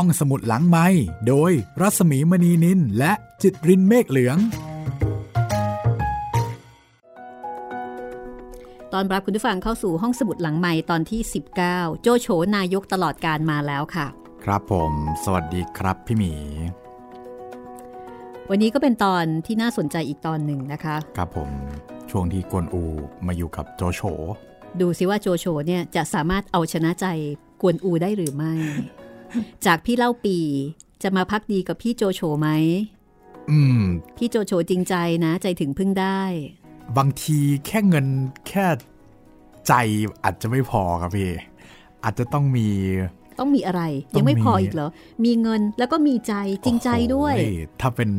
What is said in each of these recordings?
ห้องสมุดหลังไม้โดยรัสมีมณีนินและจิตรินเมฆเหลือง ตอนรับคุณผู้ฟังเข้าสู่ห้องสมุดหลังใหม่ตอนที่ 19 โจโฉนายกตลอดการมาแล้วค่ะ ครับผม สวัสดีครับพี่หมี วันนี้ก็เป็นตอนที่น่าสนใจอีกตอนหนึ่งนะคะ ครับผม ช่วงที่กวนอูมาอยู่กับโจโฉ ดูซิว่าโจโฉเนี่ยจะสามารถเอาชนะใจกวนอูได้หรือไม่ จากพี่เล่าปี จะมาพักดีกับพี่โจโฉไหมอืม พี่โจโฉจริงใจนะ ใจถึงพึ่งได้ บางทีแค่เงินแค่ใจอาจจะไม่พอครับพี่ อาจจะต้องมี ต้องมีอะไรต้องมียังไม่พออีกเหรอ มีเงินแล้วก็มีใจจริงใจด้วยโอ้โหถ้าเป็น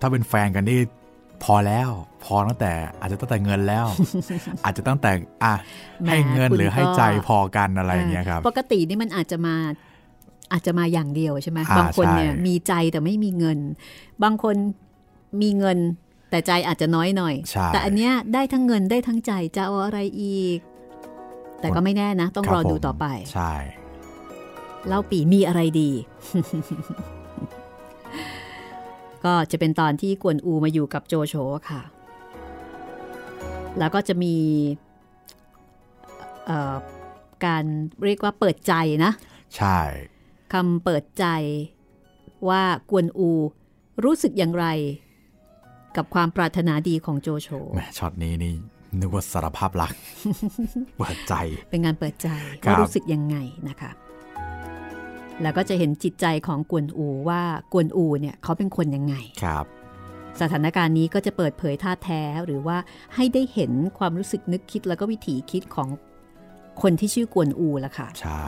ถ้าเป็นแฟนกันนี่พอแล้ว พอตั้งแต่อาจจะตั้งแต่เงินแล้ว อาจจะตั้งแต่อะแหมให้เงินคุณหรือให้ก็ใจพอกันอะไรอย่างเงี้ยครับ ปกตินี่มันอาจจะมา อาจจะมาอย่างเดียวใช่ไหมอ่าบางคนเนี่ยใช่มีใจแต่ไม่มีเงิน บางคนมีเงินแต่ใจอาจจะน้อยหน่อยใช่แต่อันเนี้ยได้ทั้งเงินได้ทั้งใจจะเอาอะไรอีก แต่ก็ไม่แน่นะ ต้องคบรอดูผมต่อไป ใช่เล่าปีมีอะไรดี ก็จะเป็นตอนที่กวนอูมาอยู่กับโจโฉค่ะ แล้วก็จะมีเอ่อการเรียกว่าเปิดใจนะ ใช่ คำเปิดใจ ว่ากวนอูรู้สึกอย่างไร กับความปรารถนาดีของโจโฉแหมช็อตนี้นี่นึกว่าสารภาพรักเปิดใจ เป็นงานเปิดใจครับว่ารู้สึกยังไงนะคะแล้วก็จะเห็นจิตใจของกวนอูว่ากวนอูเนี่ยเขาเป็นคนยังไงครับ สถานการณ์นี้ก็จะเปิดเผยท่าแท้หรือว่าให้ได้เห็นความรู้สึกนึกคิดแล้วก็วิถีคิดของคนที่ชื่อกวนอูละค่ะ ใช่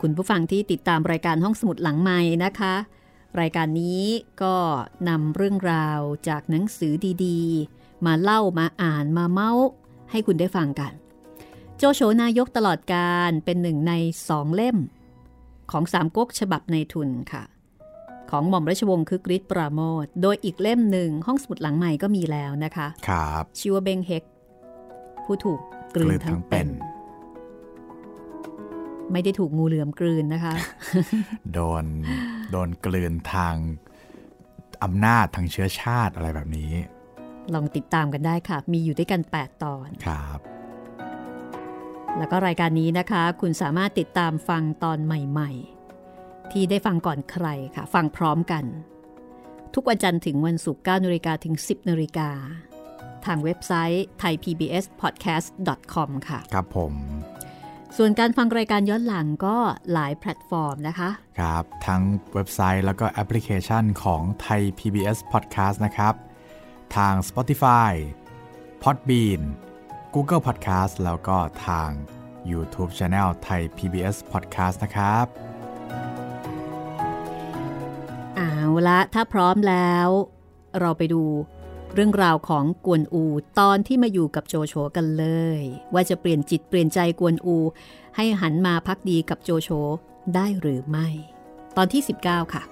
คุณผู้ฟังที่ติดตามรายการห้องสมุดหลังไม้นะคะ รายการนี้ก็นำเรื่องราวจากหนังสือดีๆ มาเล่ามาอ่านมาเมาส์ให้คุณได้ฟังกัน โจโฉนายกตลอดการเป็นหนึ่งในสองเล่ม ของสามก๊กฉบับในทุนค่ะ ของหม่อมราชวงศ์คึกฤทธิ์ปราโมทโดยอีกเล่มหนึ่งห้องสมุดหลังใหม่ก็มีแล้วนะคะ ครับชื่อว่าเบงเฮกผู้ถูกกลืนทั้งเป็น ไม่ได้ถูกงูเหลือมกลืนนะคะ โดนโดนกลืนทางอำนาจทางเชื้อชาติอะไรแบบนี้ ลองติดตามกันได้ค่ะ มีอยู่ด้วยกัน 8 ตอนครับ แล้วก็รายการนี้นะคะ คุณสามารถติดตามฟังตอนใหม่ ๆ ที่ได้ฟังก่อนใครค่ะ ฟังพร้อมกัน ทุกวันจันทร์ถึงวันศุกร์9นาฬิกาถึง 10นาฬิกาทางเว็บไซต์ thaipbspodcast.com ค่ะ ครับผม ส่วนการฟังรายการย้อนหลังก็หลายแพลตฟอร์มนะคะ ครับ ทั้งเว็บไซต์แล้วก็แอปพลิเคชันของไทย PBS Podcast นะครับ ทาง Spotify Podbean Google Podcast แล้วก็ทาง YouTube Channel ไทย PBS Podcast นะครับเอาละถ้าพร้อมแล้ว เราไปดู เรื่องราวของกวนอูตอนที่มาอยู่กับโจโฉกันเลย ว่าจะเปลี่ยนจิตเปลี่ยนใจกวนอู ให้หันมาพักดีกับโจโฉได้หรือไม่ ตอนที่ 19 ค่ะ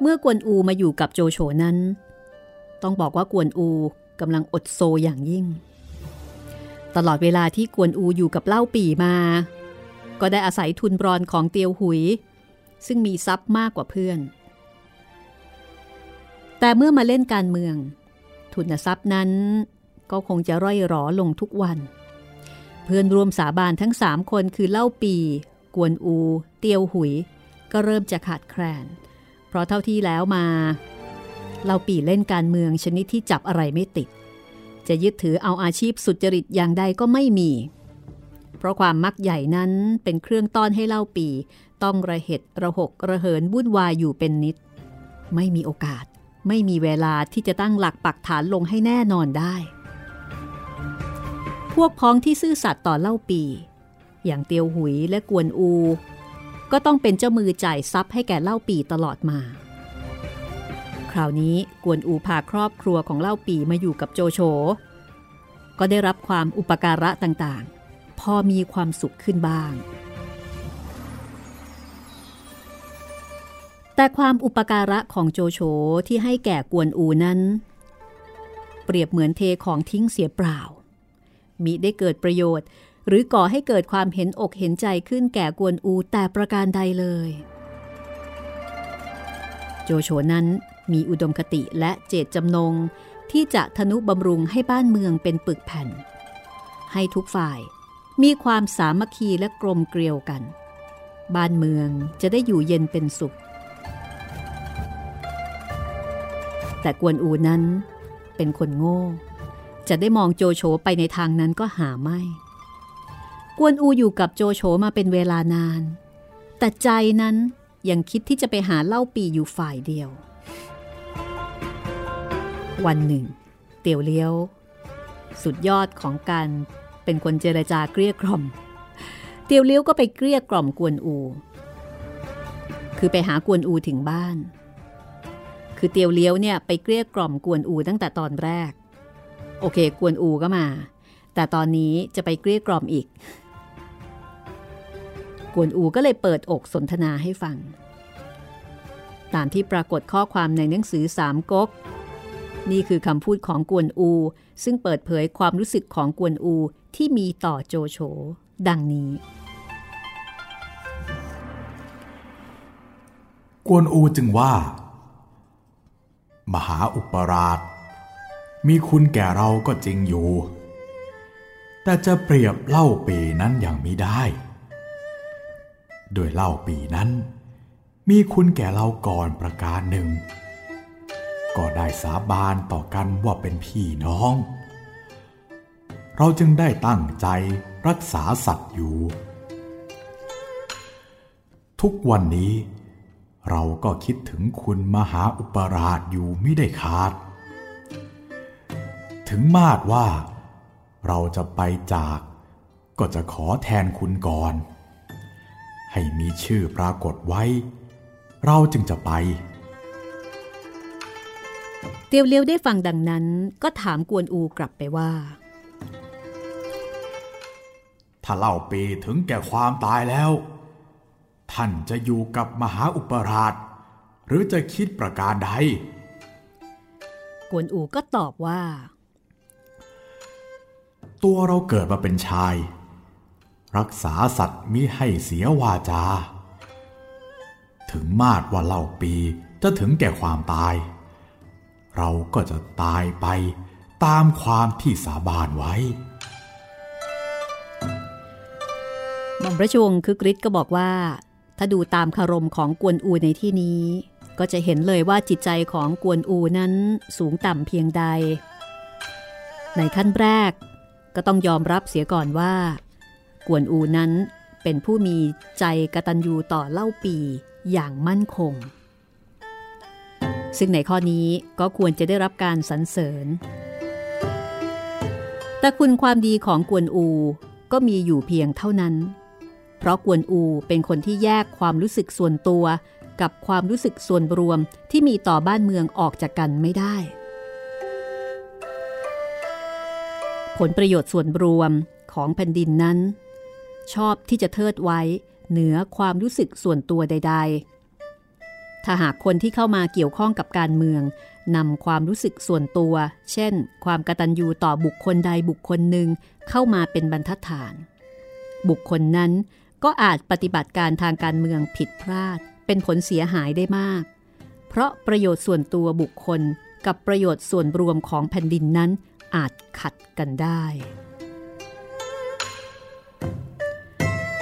เมื่อกวนอูมาอยู่กับโจโฉนั้น ต้องบอกว่ากวนอูกำลังอดโซอย่างยิ่ง ตลอดเวลาที่กวนอูอยู่กับเล่าปี่มา ก็ได้อาศัยทุนบรอนของเตียวหุย ซึ่งมีทรัพย์มากกว่าเพื่อน แต่เมื่อมาเล่นการเมือง ทุนทรัพย์นั้นก็คงจะร่อยหรอลงทุกวัน เพื่อนรวมสาบานทั้งสามคนคือเล่าปี กวนอู เตียวหุย ก็เริ่มจะขาดแคลน เพราะเท่าที่แล้วมาเราปีเล่นการเมืองชนิดที่จับอะไรไม่ติด จะยึดถือเอาอาชีพสุจริตอย่างใดก็ไม่มี เพราะความมักใหญ่นั้นเป็นเครื่องต้อนให้เล่าปี ต้องระเหตุระหกระเหินวุ่นวายอยู่เป็นนิด ไม่มีโอกาส ไม่มีเวลาที่จะตั้งหลักปักฐานลงให้แน่นอนได้ พวกพ้องที่ซื่อสัตย์ต่อเล่าปี อย่างเตียวหุยและกวนอู ก็ต้องเป็นเจ้ามือจ่ายทรัพย์ให้แก่เล่าปีตลอดมา คราวนี้กวนอูพาครอบครัวของเล่าปีมาอยู่กับโจโฉก็ได้รับความอุปการะต่างๆ พอมีความสุขขึ้นบ้าง แต่ความอุปการะของโจโฉที่ให้แก่กวนอูนั้น เปรียบเหมือนเทของทิ้งเสียเปล่า มิได้เกิดประโยชน์ หรือก่อให้เกิดความเห็นอกเห็นใจขึ้นแก่กวนอูแต่ประการใดเลย โจโฉนั้น มีอุดมคติและเจตจำนงที่จะทนุบำรุงให้บ้านเมืองเป็นปึกแผ่น ให้ทุกฝ่ายมีความสามัคคีและกลมเกลียวกัน บ้านเมืองจะได้อยู่เย็นเป็นสุข แต่กวนอูนั้นเป็นคนโง่ จะได้มองโจโฉไปในทางนั้นก็หาไม่ กวนอูอยู่กับโจโฉมาเป็นเวลานาน แต่ใจนั้นยังคิดที่จะไปหาเล่าปีอยู่ฝ่ายเดียว วันหนึ่ง เตียวเลี้ยว สุดยอดของการเป็นคนเจรจาเกลี้ยกล่อม เตียวเลี้ยวก็ไปเกลี้ยกล่อมกวนอู คือไปหากวนอูถึงบ้าน คือเตียวเลี้ยวเนี่ยไปเกลี้ยกล่อมกวนอูตั้งแต่ตอนแรก โอเค กวนอูก็มา แต่ตอนนี้จะไปเกลี้ยกล่อมอีก กวนอูก็เลยเปิดอกสนทนาให้ฟังตามที่ปรากฏข้อความในหนังสือสามก๊ก นี่คือคำพูดของกวนอู ซึ่งเปิดเผยความรู้สึกของกวนอูที่มีต่อโจโฉดังนี้ กวนอูจึงว่า มหาอุปราช มีคุณแก่เราก็จริงอยู่ แต่จะเปรียบเล่าปีนั้นอย่างมิได้ โดยเล่าปีนั้น มีคุณแก่เราก่อนประการหนึ่ง ก็ได้สาบานต่อกันว่าเป็นพี่น้อง เราจึงได้ตั้งใจรักษาสัตว์อยู่ ทุกวันนี้ เราก็คิดถึงคุณมหาอุปราชอยู่ไม่ได้ขาด ถึงมาดว่า เราจะไปจากก็จะขอแทนคุณก่อน ให้มีชื่อปรากฏไว้ เราจึงจะไป เตียวเลี้ยวได้ฟังดังนั้นก็ถามกวนอูกลับไปว่า ถ้าเล่าปีถึงแก่ความตายแล้ว ท่านจะอยู่กับมหาอุปราช หรือจะคิดประการใด กวนอูก็ตอบว่า ตัวเราเกิดมาเป็นชาย รักษาสัตว์มิให้เสียวาจา ถึงมาดว่าเล่าปีจะถึงแก่ความตาย เราก็จะตายไปตามความที่สาบานไว้หม่อมราชวงศ์คึกฤทธิ์ก็บอกว่า ถ้าดูตามคารมของกวนอูในที่นี้ ก็จะเห็นเลยว่าจิตใจของกวนอูนั้นสูงต่ำเพียงใด ในขั้นแรกก็ต้องยอมรับเสียก่อนว่า กวนอูนั้นเป็นผู้มีใจกตัญญูต่อเล่าปีอย่างมั่นคง ซึ่งในข้อนี้ก็ควรจะได้รับการสรรเสริญ แต่คุณความดีของกวนอูก็มีอยู่เพียงเท่านั้น เพราะกวนอูเป็นคนที่แยกความรู้สึกส่วนตัว กับความรู้สึกส่วนรวมที่มีต่อบ้านเมืองออกจากกันไม่ได้ ผลประโยชน์ส่วนรวมของแผ่นดินนั้น ชอบที่จะเทิดไว้เหนือความรู้สึกส่วนตัวใด ๆ ถ้าหากคนที่เข้ามาเกี่ยวข้องกับการเมืองนำความรู้สึกส่วนตัว เช่น ความกตัญญูต่อบุคคลใดบุคคลหนึ่งเข้ามาเป็นบรรทัดฐาน บุคคลนั้นก็อาจปฏิบัติการทางการเมืองผิดพลาด เป็นผลเสียหายได้มาก เพราะประโยชน์ส่วนตัวบุคคลกับประโยชน์ส่วนรวมของแผ่นดินนั้นอาจขัดกันได้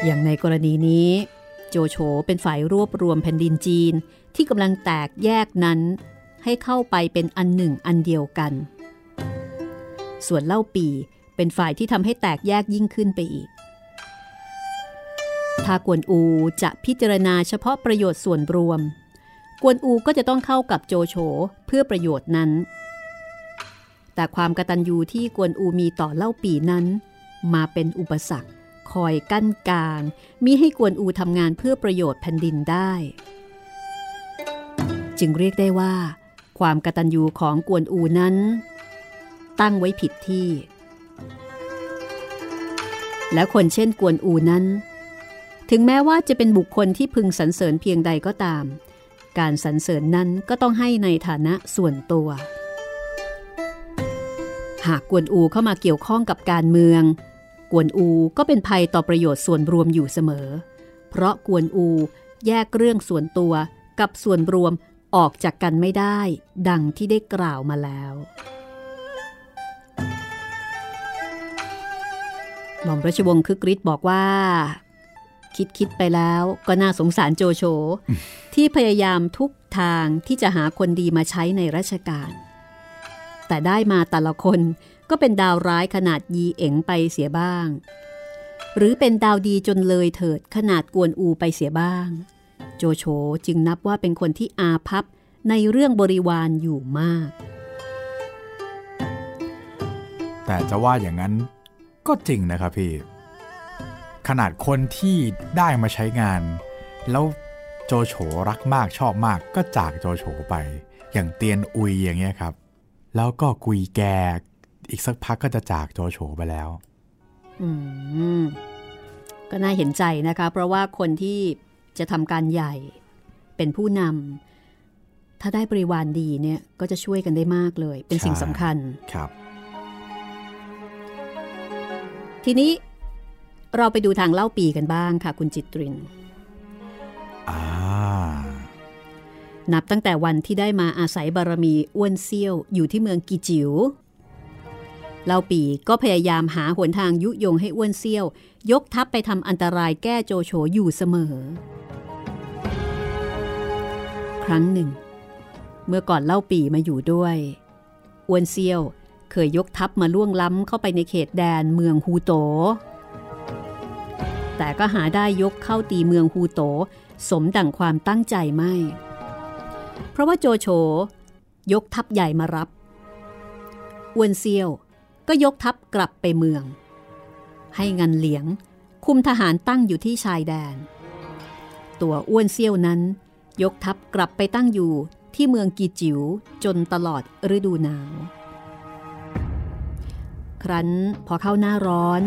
อย่างในกรณีนี้ โจโฉเป็นฝ่ายรวบรวมแผ่นดินจีน ที่กำลังแตกแยกนั้น ให้เข้าไปเป็นอันหนึ่งอันเดียวกัน ส่วนเล่าปีเป็นฝ่ายที่ทำให้แตกแยกยิ่งขึ้นไปอีก ถ้ากวนอูจะพิจารณาเฉพาะประโยชน์ส่วนรวม กวนอูก็จะต้องเข้ากับโจโฉเพื่อประโยชน์นั้น แต่ความกตัญญูที่กวนอูมีต่อเล่าปีนั้น มาเป็นอุปสรรคคอยกั้นกลางมิให้กวนอูทำงานเพื่อประโยชน์แผ่นดินได้ จึงเรียกได้ว่า ความกตัญญูของกวนอูนั้น ตั้งไว้ผิดที่ แล้วคนเช่นกวนอูนั้น ถึงแม้ว่าจะเป็นบุคคลที่พึงสรรเสริญเพียงใดก็ตาม การสรรเสริญนั้นก็ต้องให้ในฐานะส่วนตัว หากกวนอูเข้ามาเกี่ยวข้องกับการเมือง กวนอูก็เป็นภัยต่อประโยชน์ส่วนรวมอยู่เสมอ เพราะกวนอูแยกเรื่องส่วนตัวกับส่วนรวม ออกจากกันไม่ได้ดังที่ได้กล่าวมาแล้วหม่อมราชวงศ์คึกฤทธิ์บอกว่า คิดคิดไปแล้วก็น่าสงสารโจโฉที่พยายามทุกทางที่จะหาคนดีมาใช้ในราชการ แต่ได้มาแต่ละคนก็เป็นดาวร้ายขนาดยีเอ๋งไปเสียบ้าง หรือเป็นดาวดีจนเลยเถิดขนาดกวนอูไปเสียบ้าง โจโฉจึงนับว่าเป็นคนที่อาภัพในเรื่องบริวารอยู่มาก แต่จะว่าอย่างนั้นก็จริงนะครับพี่ ขนาดคนที่ได้มาใช้งาน แล้วโจโฉรักมากชอบมากก็จากโจโฉไป อย่างเตียนอุยอย่างเงี้ยครับ แล้วก็กุยแกอีกสักพักก็จะจากโจโฉไปแล้ว อืมก็น่าเห็นใจนะคะ เพราะว่าคนที่ จะทำการใหญ่เป็นผู้นำถ้าได้บริวารดีเนี่ยก็จะช่วยกันได้มากเลย เป็นสิ่งสำคัญครับ ทีนี้เราไปดูทางเล่าปีกันบ้างค่ะ คุณจิตรินอ่านับตั้งแต่วันที่ได้มาอาศัยบารมีอ้วนเซี่ยวอยู่ที่เมืองกีจิว๋ว เล่าปีก็พยายามหาหนทางยุยงให้อ้วนเซี่ยว ยกทัพไปทำอันตรายแก้โจโฉอยู่เสมอ ครั้งหนึ่ง เมื่อก่อนเล่าปีมาอยู่ด้วย อ้วนเซี่ยวเคยยกทัพมาล่วงล้ำเข้าไปในเขตแดนเมืองฮูโต แต่ก็หาได้ยกเข้าตีเมืองฮูโต สมดั่งความตั้งใจไม่ เพราะว่าโจโฉยกทัพใหญ่มารับอ้วนเซียว ก็ยกทัพกลับไปเมือง ให้งันเหลียงคุมทหารตั้งอยู่ที่ชายแดน ตัวอ้วนเซียวนั้น ยกทัพกลับไปตั้งอยู่ที่เมืองกีจิ๋วจนตลอดฤดูหนาว ครั้นพอเข้าหน้าร้อน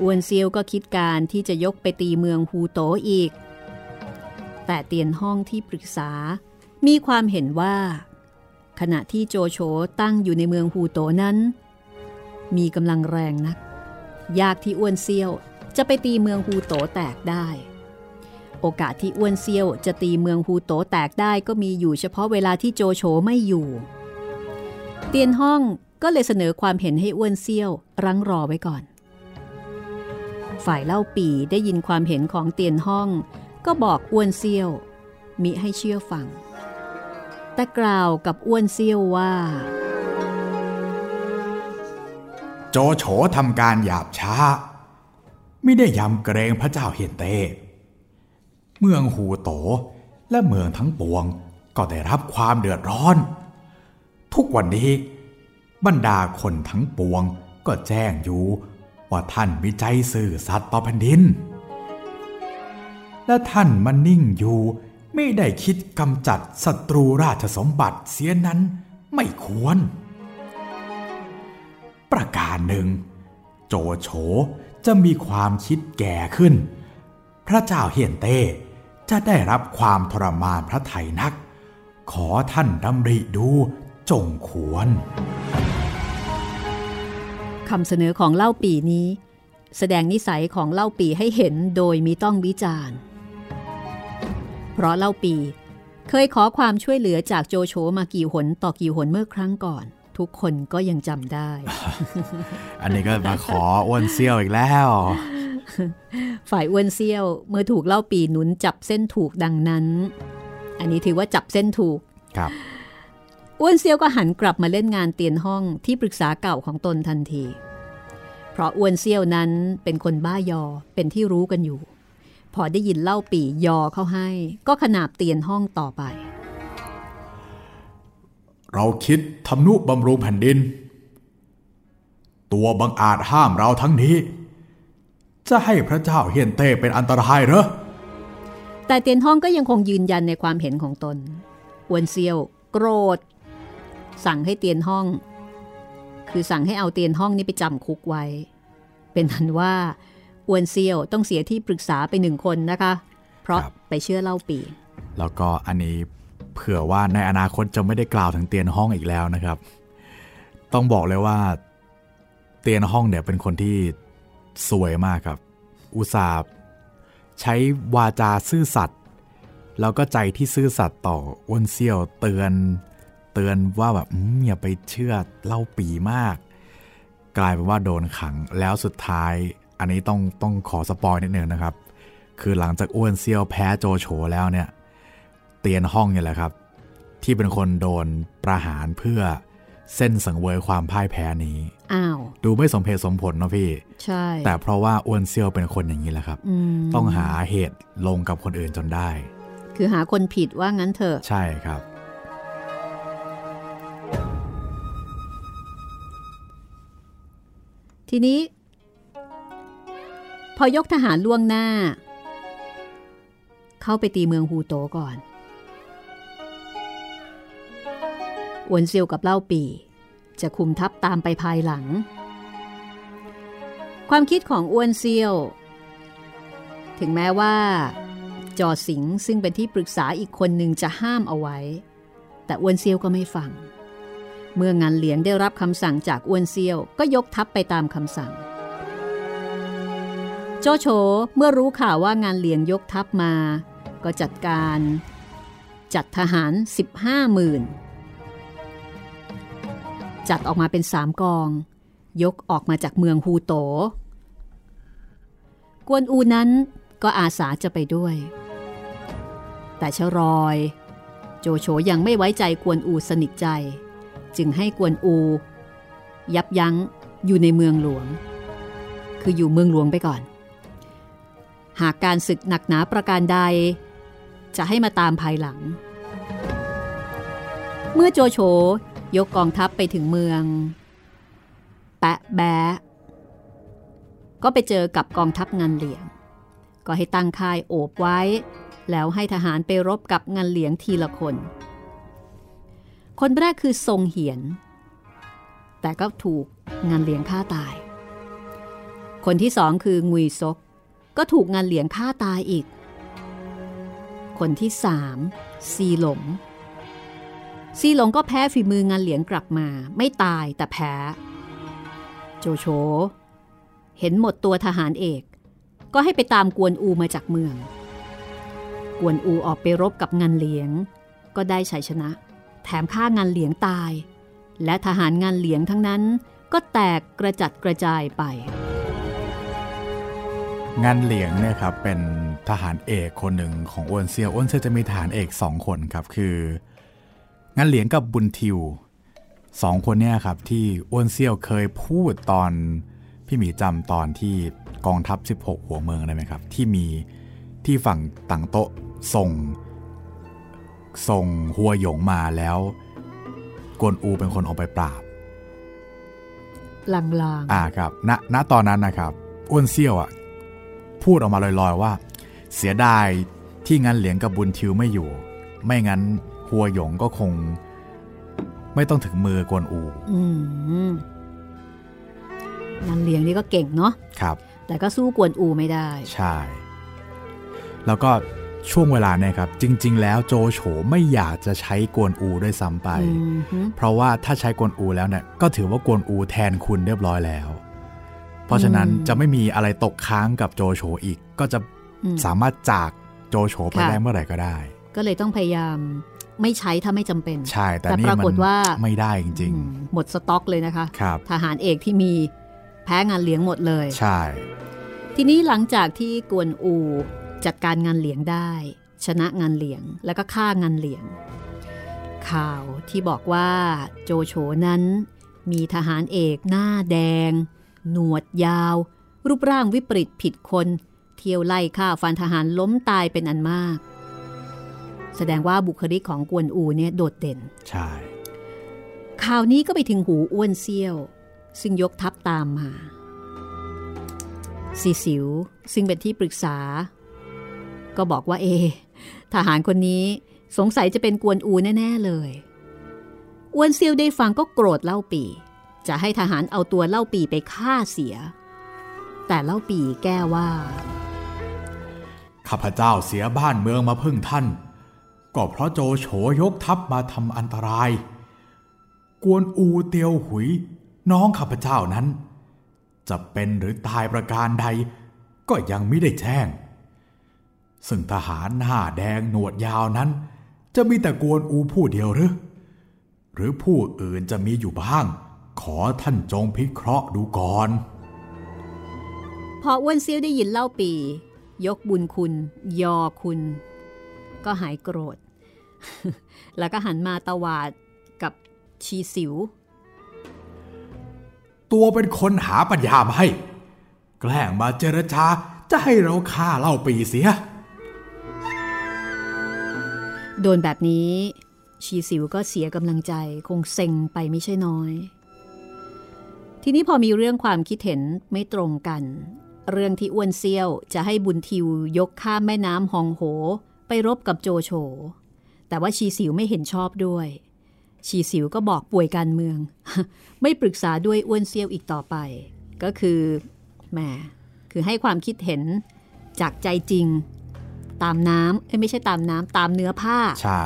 อ้วนเซียวก็คิดการที่จะยกไปตีเมืองฮูโตอีก แต่เตียนห้องที่ปรึกษา มีความเห็นว่า ขณะที่โจโฉตั้งอยู่ในเมืองฮูโตนั้น มีกำลังแรงนัก ยากที่อ้วนเซียวจะไปตีเมืองฮูโตแตกได้ โอกาสที่อ้วนเซียวจะตีเมืองฮูโตแตกได้ก็มีอยู่เฉพาะเวลาที่โจโฉไม่อยู่ เตียนห้องก็เลยเสนอความเห็นให้อ้วนเซียวรั้งรอไว้ก่อน ฝ่ายเล่าปีได้ยินความเห็นของเตียนห้อง ก็บอกอ้วนเซียวมิให้เชื่อฟัง แต่กล่าวกับอ้วนเซียวว่า โจโฉทำการหยาบช้า ไม่ได้ยำเกรงพระเจ้าเฮียนเต้ เมืองหูโตและเมืองทั้งปวงก็ได้รับความเดือดร้อน ทุกวันนี้ บรรดาคนทั้งปวงก็แจ้งอยู่ว่าท่านมีใจซื่อสัตย์ต่อแผ่นดิน และท่านมันนิ่งอยู่ไม่ได้คิดกำจัดศัตรูราชสมบัติเสียนั้นไม่ควร ประการหนึ่ง โจโฉจะมีความคิดแก่ขึ้น พระเจ้าเฮียนเต้จะได้รับความทรมานพระไทยนัก ขอท่านดำริดูจงควรคำเสนอของเล่าปีนี้ แสดงนิสัยของเล่าปีให้เห็นโดยมีต้องวิจารณ์ เพราะเล่าปีเคยขอความช่วยเหลือจากโจโฉมากี่หนต่อกี่หนเมื่อครั้งก่อน ทุกคนก็ยังจำได้ อันนี้ก็มาขออ้วนเซี่ยวอีกแล้ว ฝ่ายอ้วนเซี่ยวเมื่อถูกเล่าปีหนุนจับเส้นถูกดังนั้น อันนี้ถือว่าจับเส้นถูกครับอ้วนเซียวก็หันกลับมาเล่นงานเตียนห้องที่ปรึกษาเก่าของตนทันที เพราะอ้วนเซียวนั้นเป็นคนบ้ายอเป็นที่รู้กันอยู่ พอได้ยินเล่าปียอเข้าให้ ก็ขนาบเตียนห้องต่อไป เราคิดทำนุบำรุงแผ่นดิน ตัวบังอาจห้ามเราทั้งนี้ จะให้พระเจ้าเฮียนเต้เป็นอันตรายเหรอ แต่เตียนห้องก็ยังคงยืนยันในความเห็นของตนอ้วนเซียว โกรธ สั่งให้เตียนห้อง คือสั่งให้เอาเตียนห้องนี้ไปจำคุกไว้ เป็นทันว่าอ้วนเซียวต้องเสียที่ปรึกษาไปหนึ่งคนนะคะ เพราะครับไปเชื่อเล่าปี แล้วก็อันนี้ เผื่อว่าในอนาคตจะไม่ได้กล่าวถึงเตียนห้องอีกแล้วนะครับ ต้องบอกเลยว่า เตียนห้องเนี่ยเป็นคนที่สวยมากครับ อุตส่าห์ใช้วาจาซื่อสัตย์แล้วก็ใจที่ซื่อสัตย์ต่ออ้วนเซี่ยวเตือน เตือนว่าแบบอย่าไปเชื่อเล่าปีมาก กลายเป็นว่าโดนขังแล้วสุดท้าย อันนี้ต้องต้องขอ spoil นิดนึงนะครับ คือหลังจากอ้วนเซี่ยวแพ้โจโฉแล้วเนี่ย เตียนห้องเนี่ยแหละครับ ที่เป็นคนโดนประหารเพื่อเซ่นสังเวยความพ่ายแพ้นี้ อ้าว ดูไม่สมเหตุสมผลเนาะพี่ ใช่ แต่เพราะว่าอ้วนเซียวเป็นคนอย่างนี้แหละครับมต้องหาเหตุลงกับคนอื่นจนได้ คือหาคนผิดว่างั้นเถอะ ใช่ครับ ทีนี้ พอยกทหารล่วงหน้า เข้าไปตีเมืองฮูโตก่อน อวนเซียวกับเล่าปี จะคุมทัพตามไปภายหลัง ความคิดของอ้วนเซียว ถึงแม้ว่า จอสิงซึ่งเป็นที่ปรึกษาอีกคนหนึ่งจะห้ามเอาไว้ แต่อ้วนเซียวก็ไม่ฟัง เมื่องานเหลียงได้รับคำสั่งจากอ้วนเซียวก็ยกทัพไปตามคำสั่งโจโฉเมื่อรู้ข่าวว่างานเหลียงยกทัพมา ก็จัดการ จัดทหาร 15หมื่น จัดออกมาเป็นสามกอง ยกออกมาจากเมืองฮูโต กวนอูนั้นก็อาสาจะไปด้วย แต่ชรอย โจโฉยังไม่ไว้ใจกวนอูสนิทใจ จึงให้กวนอู ยับยั้งอยู่ในเมืองหลวง คืออยู่เมืองหลวงไปก่อน หากการศึกหนักหนาประการใด จะให้มาตามภายหลัง เมื่อโจโฉ ยกกองทัพไปถึงเมือง แปะแบะก็ไปเจอกับกองทัพงานเหลียง ก็ให้ตั้งค่ายโอบไว้ แล้วให้ทหารไปรบกับงานเหลียงทีละคน คนแรกคือทรงเหียน แต่ก็ถูกงานเหลียงฆ่าตาย คนที่สองคืองุยซก ก็ถูกงานเหลียงฆ่าตายอีก คนที่สามซีหลง ซีหลงก็แพ้ฝีมืองานเหลียงกลับมา ไม่ตายแต่แพ้ โจโฉเห็นหมดตัวทหารเอก ก็ให้ไปตามกวนอูมาจากเมือง กวนอูออกไปรบกับงานเหลียง ก็ได้ชัยชนะ แถมฆ่างานเหลียงตาย และทหารงานเหลียงทั้งนั้นก็แตกกระจัดกระจายไป งานเหลียงเนี่ยครับเป็นทหารเอกคนหนึ่งของอ้วนเซียวอ้วนเซียวจะมีทหารเอกสองคนครับคือ งานเหลียงกับบุญทิวสองคนเนี่ยครับที่อ้วนเซียวเคยพูดตอนพี่หมีจำตอนที่กองทัพ 16 หัวเมืองได้ไหมครับ ที่มีที่ฝั่งต่างโต๊ะส่ง ส่งหัวหยงมาแล้วกวนอูเป็นคนออกไปปราบลางอ่าครับณณตอนนั้นนะครับอ้วนเซี่ยวอะพูดออกมาลอยๆว่า เสียดายที่งั้นเหลียงกับบุญทิวไม่อยู่ ไม่งั้น หัวหยงก็คง ไม่ต้องถึงมือกวนอูๆอืมงานเหลียงนี่ก็เก่งเนาะครับ แต่ก็สู้กวนอูไม่ได้ ใช่ แล้วก็ช่วงเวลาเนี่ยครับ จริง ๆ แล้วโจโฉไม่อยากจะใช้กวนอูด้วยซ้ำไปอืมฮึเพราะว่าถ้าใช้กวนอูแล้วเนี่ยก็ถือว่ากวนอูแทนคุณเรียบร้อยแล้ว เพราะฉะนั้นจะไม่มีอะไรตกค้างกับโจโฉอีก ก็จะอืมสามารถจากโจโฉไปค่ะได้เมื่อไหร่ก็ได้ ก็เลยต้องพยายาม ไม่ใช้ถ้าไม่จำเป็น ใช่ แต่แต่นี่ปรามักฏว่าไม่ได้จริงอืมหมดสต็อกเลยนะคะๆครับทหารเอกที่มีแพ้งานเหลียงหมดเลย ใช่ ทีนี้หลังจากที่กวนอูจัดการงานเหลียงได้ ชนะงานเหลียงแล้วก็ฆ่างานเหลียง ข่าวที่บอกว่าโจโฉนั้นมีทหารเอกหน้าแดง หนวดยาว รูปร่างวิปริตผิดคน เที่ยวไล่ฆ่าฟันทหารล้มตายเป็นอันมาก แสดงว่าบุคลิกของกวนอูเนี่ยโดดเด่น ใช่ ข่าวนี้ก็ไปถึงหูอ้วนเซี่ยว ซึ่งยกทัพตามมาซีสิว ซึ่งเป็นที่ปรึกษา ก็บอกว่าเอะทหารคนนี้สงสัยจะเป็นกวนอูแน่ ๆ เลยอ้วนเซียวได้ฟังก็โกรธเล่าปี จะให้ทหารเอาตัวเล่าปีไปฆ่าเสีย แต่เล่าปีแก้ว่า ข้าพเจ้าเสียบ้านเมืองมาพึ่งท่าน ก็เพราะโจโฉยกทัพมาทำอันตราย กวนอูเตียวหุย น้องข้าพเจ้านั้น จะเป็นหรือตายประการใด ก็ยังไม่ได้แจ้ง ซึ่งทหารหน้าแดงหนวดยาวนั้น จะมีแต่กวนอูผู้เดียวหรือ หรือผู้อื่นจะมีอยู่บ้าง ขอท่านจงพิเคราะห์ดูก่อน พออ้วนเซียวได้ยินเล่าปี ยกบุญคุณ ยอคุณก็หายโกรธ แล้วก็หันมาตวาดกับชีสิว ตัวเป็นคนหาปัญญามาให้ แกล้งมาเจรจาจะให้เราฆ่าเล่าปีเสีย โดนแบบนี้ ชีสิวก็เสียกำลังใจคงเซ็งไปไม่ใช่น้อย ทีนี้พอมีเรื่องความคิดเห็นไม่ตรงกัน เรื่องที่อ้วนเซียวจะให้บุญทิวยกข้ามแม่น้ำฮองโห ไปรบกับโจโฉ แต่ว่าชีสิวไม่เห็นชอบด้วย ชีสิวก็บอกป่วยการเมือง ไม่ปรึกษาด้วยอ้วนเซียวอีกต่อไป ก็คือแหมคือให้ความคิดเห็นจากใจจริง ตามน้ำเอ้ยไม่ใช่ตามน้ำตามเนื้อผ้า ใช่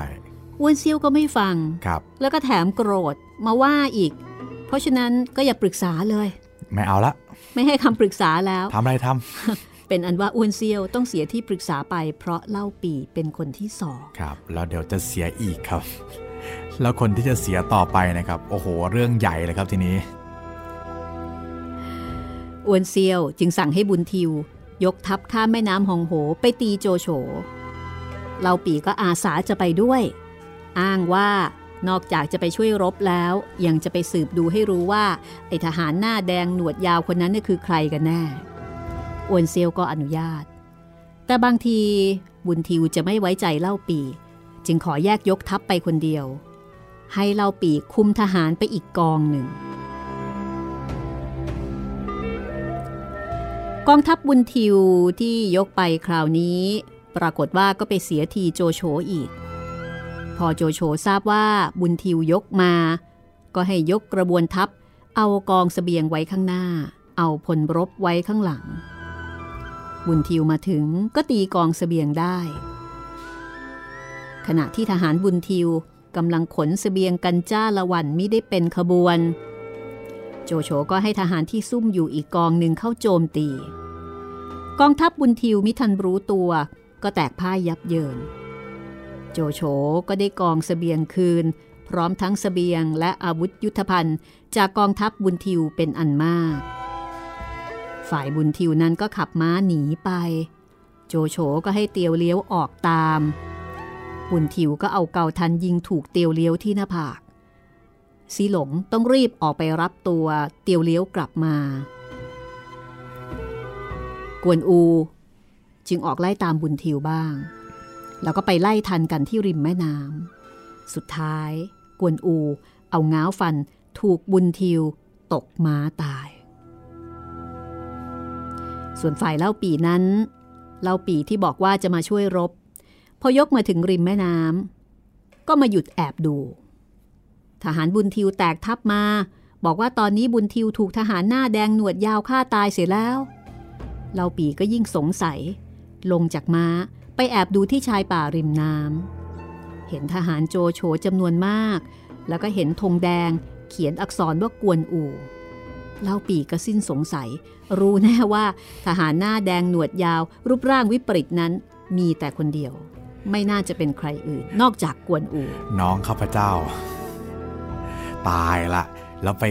อ้วนเซียวก็ไม่ฟังครับ แล้วก็แถมโกรธมาว่าอีก เพราะฉะนั้นก็อย่าปรึกษาเลย ไม่เอาละ ไม่ให้คำปรึกษาแล้วทำอะไรท เป็นอันว่าอ้วนเซียวต้องเสียที่ปรึกษาไปเพราะเล่าปีเป็นคนที่สองำครับแล้วเดี๋ยวจะเสียอีกครับ แล้วคนที่จะเสียต่อไปนะครับ โอ้โห เรื่องใหญ่เลยครับทีนี้อ้วนเซียวจึงสั่งให้บุญทิว ยกทัพข้ามแม่น้ำฮองโหไปตีโจโฉเล่าปีก็อาสาจะไปด้วย อ้างว่านอกจากจะไปช่วยรบแล้ว ยังจะไปสืบดูให้รู้ว่าไอทหารหน้าแดงหนวดยาวคนนั้นเนี่ยคือใครกันแน่ อวนเซียวก็อนุญาต แต่บางทีบุญทิวจะไม่ไว้ใจเล่าปีจึงขอแยกยกทัพไปคนเดียว ให้เล่าปีคุมทหารไปอีกกองหนึ่ง กองทัพบุญทิวที่ยกไปคราวนี้ ปรากฏว่าก็ไปเสียทีโจโฉอีก พอโจโฉทราบว่าบุญทิวยกมา ก็ให้ยกกระบวนทัพเอากองสเสบียงไว้ข้างหน้า เอาพลรบไว้ข้างหลัง บุญทิวมาถึงก็ตีกองสเสบียงได้ ขณะที่ทหารบุญทิวกำลังขนสเสบียงกันจ้าละวันมิได้เป็นขบวน โจโฉก็ให้ทหารที่ซุ่มอยู่อีกกองหนึ่งเข้าโจมตี กองทัพบุญทิวมิทันรู้ตัวก็แตกพ่ายยับเยิน โจโฉก็ได้กองสเสบียงคืน พร้อมทั้งสเสบียงและอาวุธยุทธภัณฑ์ จากกองทัพบุญทิวเป็นอันมาก ฝ่ายบุญทิวนั้นก็ขับม้าหนีไป โจโฉก็ให้เตียวเลี้ยวออกตาม บุญทิวก็เอาเกาทันยิงถูกเตียวเลี้ยวที่หน้าผากสีหลงต้องรีบออกไปรับตัวเตียวเลี้ยวกลับมา กวนอูจึงออกไล่ตามบุญทิวบ้าง แล้วก็ไปไล่ทันกันที่ริมแม่น้ำสุดท้าย กวนอูเอาง้าวฟันถูกบุญทิวตกม้าตาย ส่วนฝ่ายเล่าปีนั้น เล่าปีที่บอกว่าจะมาช่วยรบ พอยกมาถึงริมแม่น้ำก็มาหยุดแอบดู ทหารบุญทิวแตกทัพมา บอกว่าตอนนี้บุญทิวถูกทหารหน้าแดงหนวดยาวฆ่าตายเสียแล้ว เล่าปีก็ยิ่งสงสัย ลงจากม้าไปแอบดูที่ชายป่าริมน้ำเห็นทหารโจโฉจำนวนมาก แล้วก็เห็นธงแดงเขียนอักษรว่ากวนอู่ เล่าปีก็สิ้นสงสัย รู้แน่ว่าทหารหน้าแดงหนวดยาว รูปร่างวิปริตนั้น มีแต่คนเดียว ไม่น่าจะเป็นใครอื่น นอกจากกวนอู น้องข้าพเจ้า ตายละ แล้วไป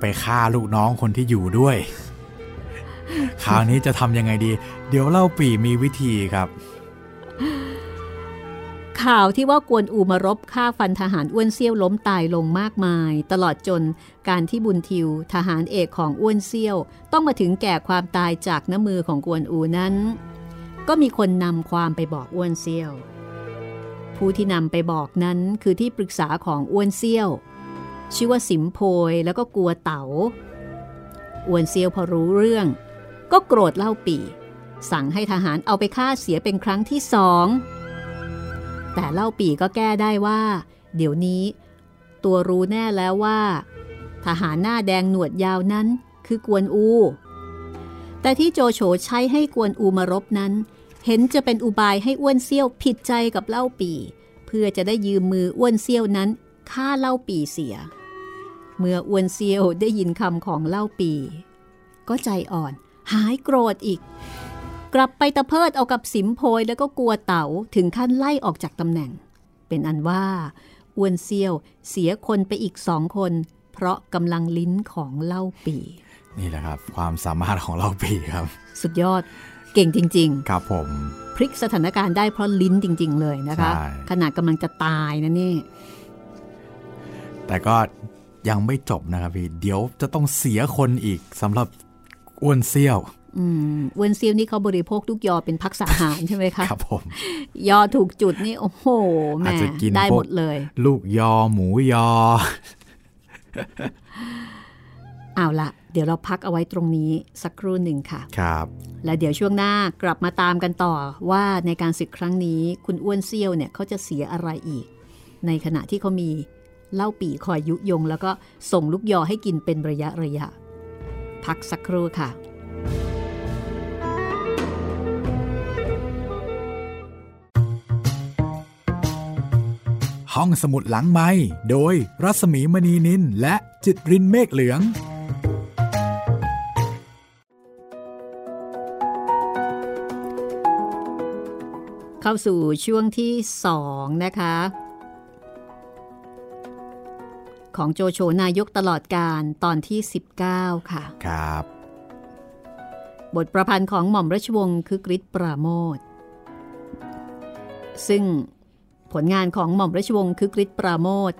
ไปฆ่าลูกน้องคนที่อยู่ด้วย คราวนี้จะทำยังไงดี เดี๋ยวเล่าปีมีวิธีครับ ข่าวที่ว่ากวนอูมารบฆ่าฟันทหารอ้วนเซี่ยวล้มตายลงมากมาย ตลอดจนการที่บุญทิว ทหารเอกของอ้วนเซี่ยว ต้องมาถึงแก่ความตายจากน้ำมือของกวนอูนั้น ก็มีคนนำความไปบอกอ้วนเซี่ยว ผู้ที่นำไปบอกนั้นคือที่ปรึกษาของอ้วนเซี่ยว ชื่อว่าสิมโพยแล้วก็กลัวเต๋าอ้วนเซี่ยวพอรู้เรื่อง ก็โกรธเล่าปี สั่งให้ทหารเอาไปฆ่าเสียเป็นครั้งที่สอง แต่เล่าปีก็แก้ได้ว่า เดี๋ยวนี้ ตัวรู้แน่แล้วว่า ทหารหน้าแดงหนวดยาวนั้นคือกวนอู แต่ที่โจโฉใช้ให้กวนอูมารบนั้น เห็นจะเป็นอุบายให้อ้วนเซี่ยวผิดใจกับเล่าปี เพื่อจะได้ยืมมืออ้วนเซี่ยวนั้นฆ่าเล่าปีเสีย เมื่ออ้วนเซี่ยวได้ยินคำของเล่าปี ก็ใจอ่อนหายโกรธอีก กลับไปตะเพิดเอากับสิมโพยแล้วก็กลัวเต๋าถึงขั้นไล่ออกจากตำแหน่ง เป็นอันว่าอ้วนเซียวเสียคนไปอีกสองคน เพราะกำลังลิ้นของเล่าปี นี่แหละครับ ความสามารถของเล่าปีครับ สุดยอดเก่งจริงครับผมๆพลิกสถานการณ์ได้เพราะลิ้นจริง ๆ เลยนะคะใช่ขนาดกำลังจะตายนะนี่ แต่ก็ยังไม่จบนะครับพี่ เดี๋ยวจะต้องเสียคนอีกสำหรับอ้วนเซี่ยว อืมอ้วนเซียวนี่เขาบริโภคทุกยอเป็นพักษาหารใช่ไหมคะครับผม ยอถูกจุดนี่ โอ้โหแหม่อาจจะกินได้พวกหมดเลย ลูกยอหมูยอ เอาละเดี๋ยวเราพักเอาไว้ตรงนี้สักครู่หนึ่งค่ะ ครับ และเดี๋ยวช่วงหน้ากลับมาตามกันต่อว่าในการศึกครั้งนี้คุณอ้วนเซี่ยวเนี่ยเขาจะเสียอะไรอีก ในขณะที่เขามีเหล้าปี่คอยยุยง แล้วก็ส่งลูกยอให้กินเป็นระยะระยะ พักสักครู่ค่ะ ห้องสมุดหลังไม้โดยรัศมีมณีนินและจิตรินเมฆเหลือง เข้าสู่ช่วงที่สองนะคะ ของโจโฉนายกตลอดการตอนที่ 19 ค่ะ ครับ บทประพันธ์ของหม่อมราชวงศ์คือกริชปราโมทซึ่ง ผลงานของหม่อมราชวงศ์คือกริชปราโมท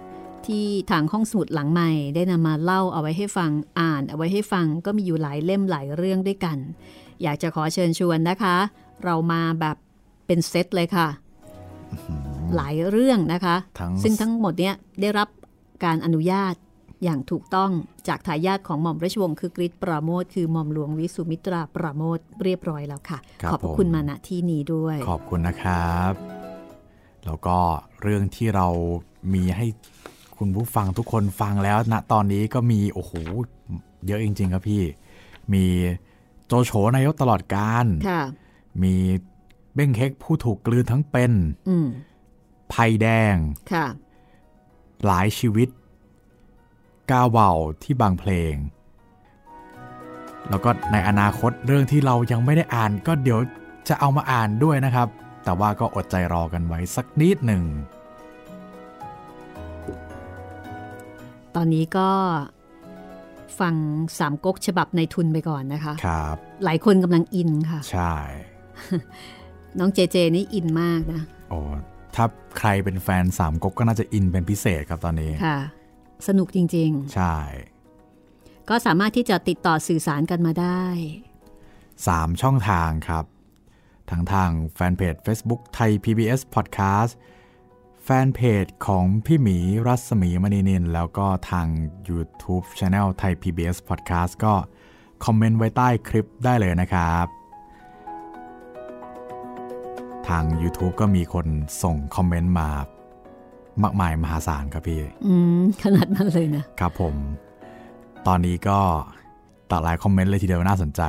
ที่ทางห้องสมุดหลังใหม่ได้นำมาเล่าเอาไว้ให้ฟังอ่านเอาไว้ให้ฟังก็มีอยู่หลายเล่มหลายเรื่องด้วยกัน อยากจะขอเชิญชวนนะคะ เรามาแบบเป็นเซตเลยค่ะ หลายเรื่องนะคะทั้งซึ่งทั้งหมดเนี้ยได้รับการอนุญาตอย่างถูกต้องจากทายาทของหม่อมราชวงศ์คือกริชปราโมทคือหม่อมหลวงวิสุมิตราปราโมทเรียบร้อยแล้วค่ะครับขอบพระผมคุณมาณที่นี้ด้วย ขอบคุณนะครับ แล้วก็เรื่องที่เรามีให้คุณผู้ฟังทุกคนฟังแล้วณตอนนี้ก็มี โอ้โห เยอะจริง ๆ ครับพี่ มีโจโฉนายกตลอดการค่ะมีเบ้งเค้กผู้ถูกกลืนทั้งเป็นอืมภัยแดงค่ะหลายชีวิตก้าวเบาที่บางเพลง แล้วก็ในอนาคตเรื่องที่เรายังไม่ได้อ่านก็เดี๋ยวจะเอามาอ่านด้วยนะครับ แต่ว่าก็อดใจรอกันไว้สักนิดหนึ่ง ตอนนี้ก็ฟังสามก๊กฉบับในทุนไปก่อนนะคะ ครับ หลายคนกำลังอินค่ะ ใช่ น้องเจเจนี่อินมากนะ โอ้ ถ้าใครเป็นแฟนสามก๊กก็น่าจะอินเป็นพิเศษครับตอนนี้ ค่ะ สนุกจริงใช่ๆก็สามารถที่จะติดต่อสื่อสารกันมาได้ 3 ช่องทางครับ ทั้งทางแฟนเพจ Facebook ไทย PBS Podcast แฟนเพจของพี่หมีรัศมีมณีนิน แล้วก็ทาง YouTube Channel ไทย PBS Podcast ก็คอมเมนต์ไว้ใต้คลิปได้เลยนะครับ ทาง YouTube ก็มีคนส่งคอมเมนต์มามากมายมหาศาลครับพี่ อืม ขนาดนั้นเลยนะ ครับผม ตอนนี้ก็ต่หลายคอมเมนต์เลยทีเดียวน่าสนใจ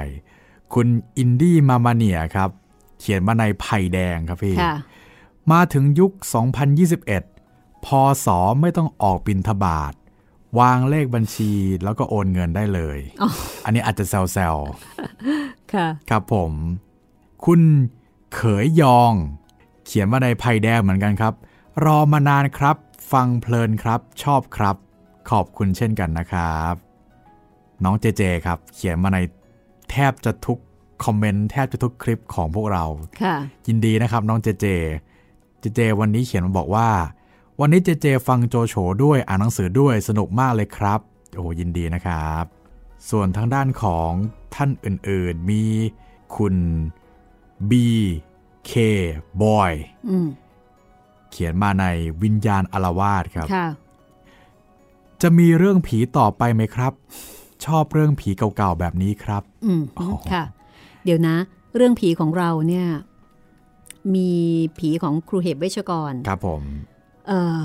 คุณอินดี้มามาเนียครับ เขียนมาในไผ่แดงครับพี่ค่ะมาถึงยุค 2021 พศไม่ต้องออกบินทบาท วางเลขบัญชีแล้วก็โอนเงินได้เลยอ๋ออันนี้อาจจะแซวค่ะๆครับผม คุณเขยยอง เขียนมาในไผ่แดงเหมือนกันครับ รอมานานครับ ฟังเพลินครับ ชอบครับ ขอบคุณเช่นกันนะครับ น้องเจเจครับ เขียนมาในแทบจะทุก คอมเมนต์แทบจะทุกคลิปของพวกเราค่ะยินดีนะครับน้องเจเจ เจเจ วันนี้เขียนมาบอกว่า วันนี้เจเจ ฟังโจโฉด้วยอ่านหนังสือด้วยสนุกมากเลยครับ โอ้ยินดีนะครับ ส่วนทางด้านของท่านอื่น ๆ มีคุณ B K Boy อืมเขียนมาในวิญญาณอารวาสครับค่ะจะมีเรื่องผีต่อไปไหมครับ ชอบเรื่องผีเก่าๆแบบนี้ครับ อืมอ๋อค่ะ เดี๋ยวนะ เรื่องผีของเราเนี่ย มีผีของครูเหบเวชกร ครับผม เออ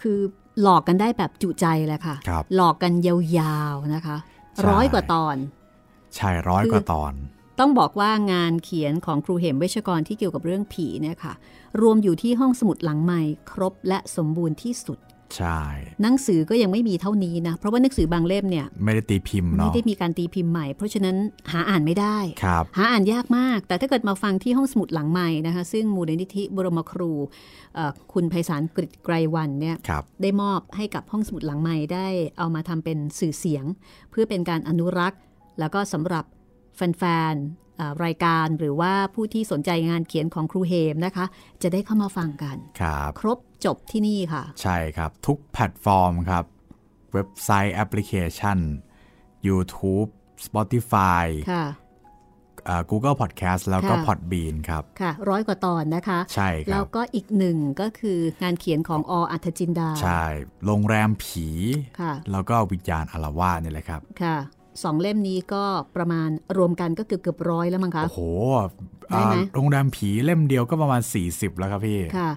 คือหลอกกันได้แบบจุใจแหละค่ะครับหลอกกันยาวๆนะคะใช่ร้อยกว่าตอน ใช่ร้อยกว่าตอน ต้องบอกว่างานเขียนของครูเหมเวชกรที่เกี่ยวกับเรื่องผีเนี่ยค่ะ รวมอยู่ที่ห้องสมุดหลังใหม่ครบและสมบูรณ์ที่สุด ใช่หนังสือก็ยังไม่มีเท่านี้นะ เพราะว่าหนังสือบางเล่มเนี่ย ไม่ได้ตีพิมพ์ไม่เนาะได้มีการตีพิมพ์ใหม่ เพราะฉะนั้นหาอ่านไม่ได้ครับหาอ่านยากมาก แต่ถ้าเกิดมาฟังที่ห้องสมุดหลังใหม่นะคะ ซึ่งมูลนิธิบรมครูเอ่อคุณไพศาลกฤษไกรวันเนี่ยครับได้มอบให้กับห้องสมุดหลังใหม่ได้เอามาทำเป็นสื่อเสียง เพื่อเป็นการอนุรักษ์ แล้วก็สำหรับแฟนๆอ่า รายการหรือว่าผู้ที่สนใจงานเขียนของครูเฮมนะคะ จะได้เข้ามาฟังกันครับครบจบที่นี่ค่ะ ใช่ครับทุกแพลตฟอร์มครับ เว็บไซต์แอปพลิเคชัน YouTube Spotify ค่ะอ่า Google Podcast แล้วก็ค่ะ Podbean ครับ ค่ะ ร้อยกว่าตอนนะคะ ใช่คแล้รัวบก็อีกหนึ่งก็คืองานเขียนของออัธจินดา ใช่ โรงแรมผี ค่ะ แล้วก็วิญญาณอารวาสนี่แหละครับ ค่ะ สองเล่มนี้ก็ประมาณรวมกันก็เกือบเกือบร้อยแล้วมั้งคะโอ้โหได้ไหมอ่าโรงแรมผีเล่มเดียวก็ประมาณ 40 แล้วครับพี่ค่ะ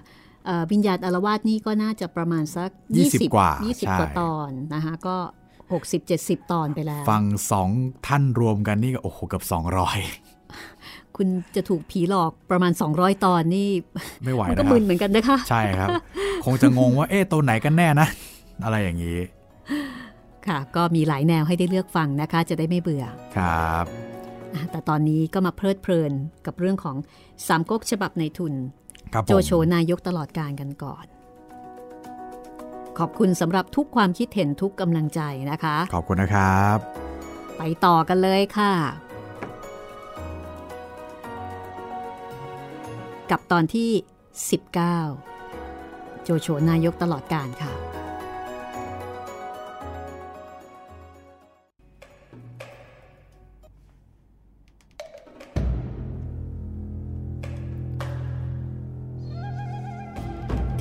เอ่อวิญญาณอารวาสนี่ก็น่าจะประมาณสัก 20 กว่า 20ใช่กว่าตอนนะคะ ก็ 60 70 ตอนไปแล้ว ฟังสองท่านรวมกันนี่ก็โอ้โหเกับคุณจะถูกผีหลอกประมาณ 200 ตอนนี่200ไม่ไหวมันนะก็คมึรับนเหมือนกันนะคะ ใช่ครับ คงจะงงว่าเอ๊ะตัวไหนกันแน่นะ อะไรอย่างนี้ ค่ะ ก็มีหลายแนวให้ได้เลือกฟังนะคะ จะได้ไม่เบื่อครับอะแต่ตอนนี้ก็มาเพลิดเพลินกับเรื่องของสามก๊กฉบับในทุนครับผมโจโฉนายกตลอดการกันก่อน ขอบคุณสำหรับทุกความคิดเห็นทุกกำลังใจนะคะ ขอบคุณนะครับ ไปต่อกันเลยค่ะ กับตอนที่ 19 โจโฉนายกตลอดการค่ะ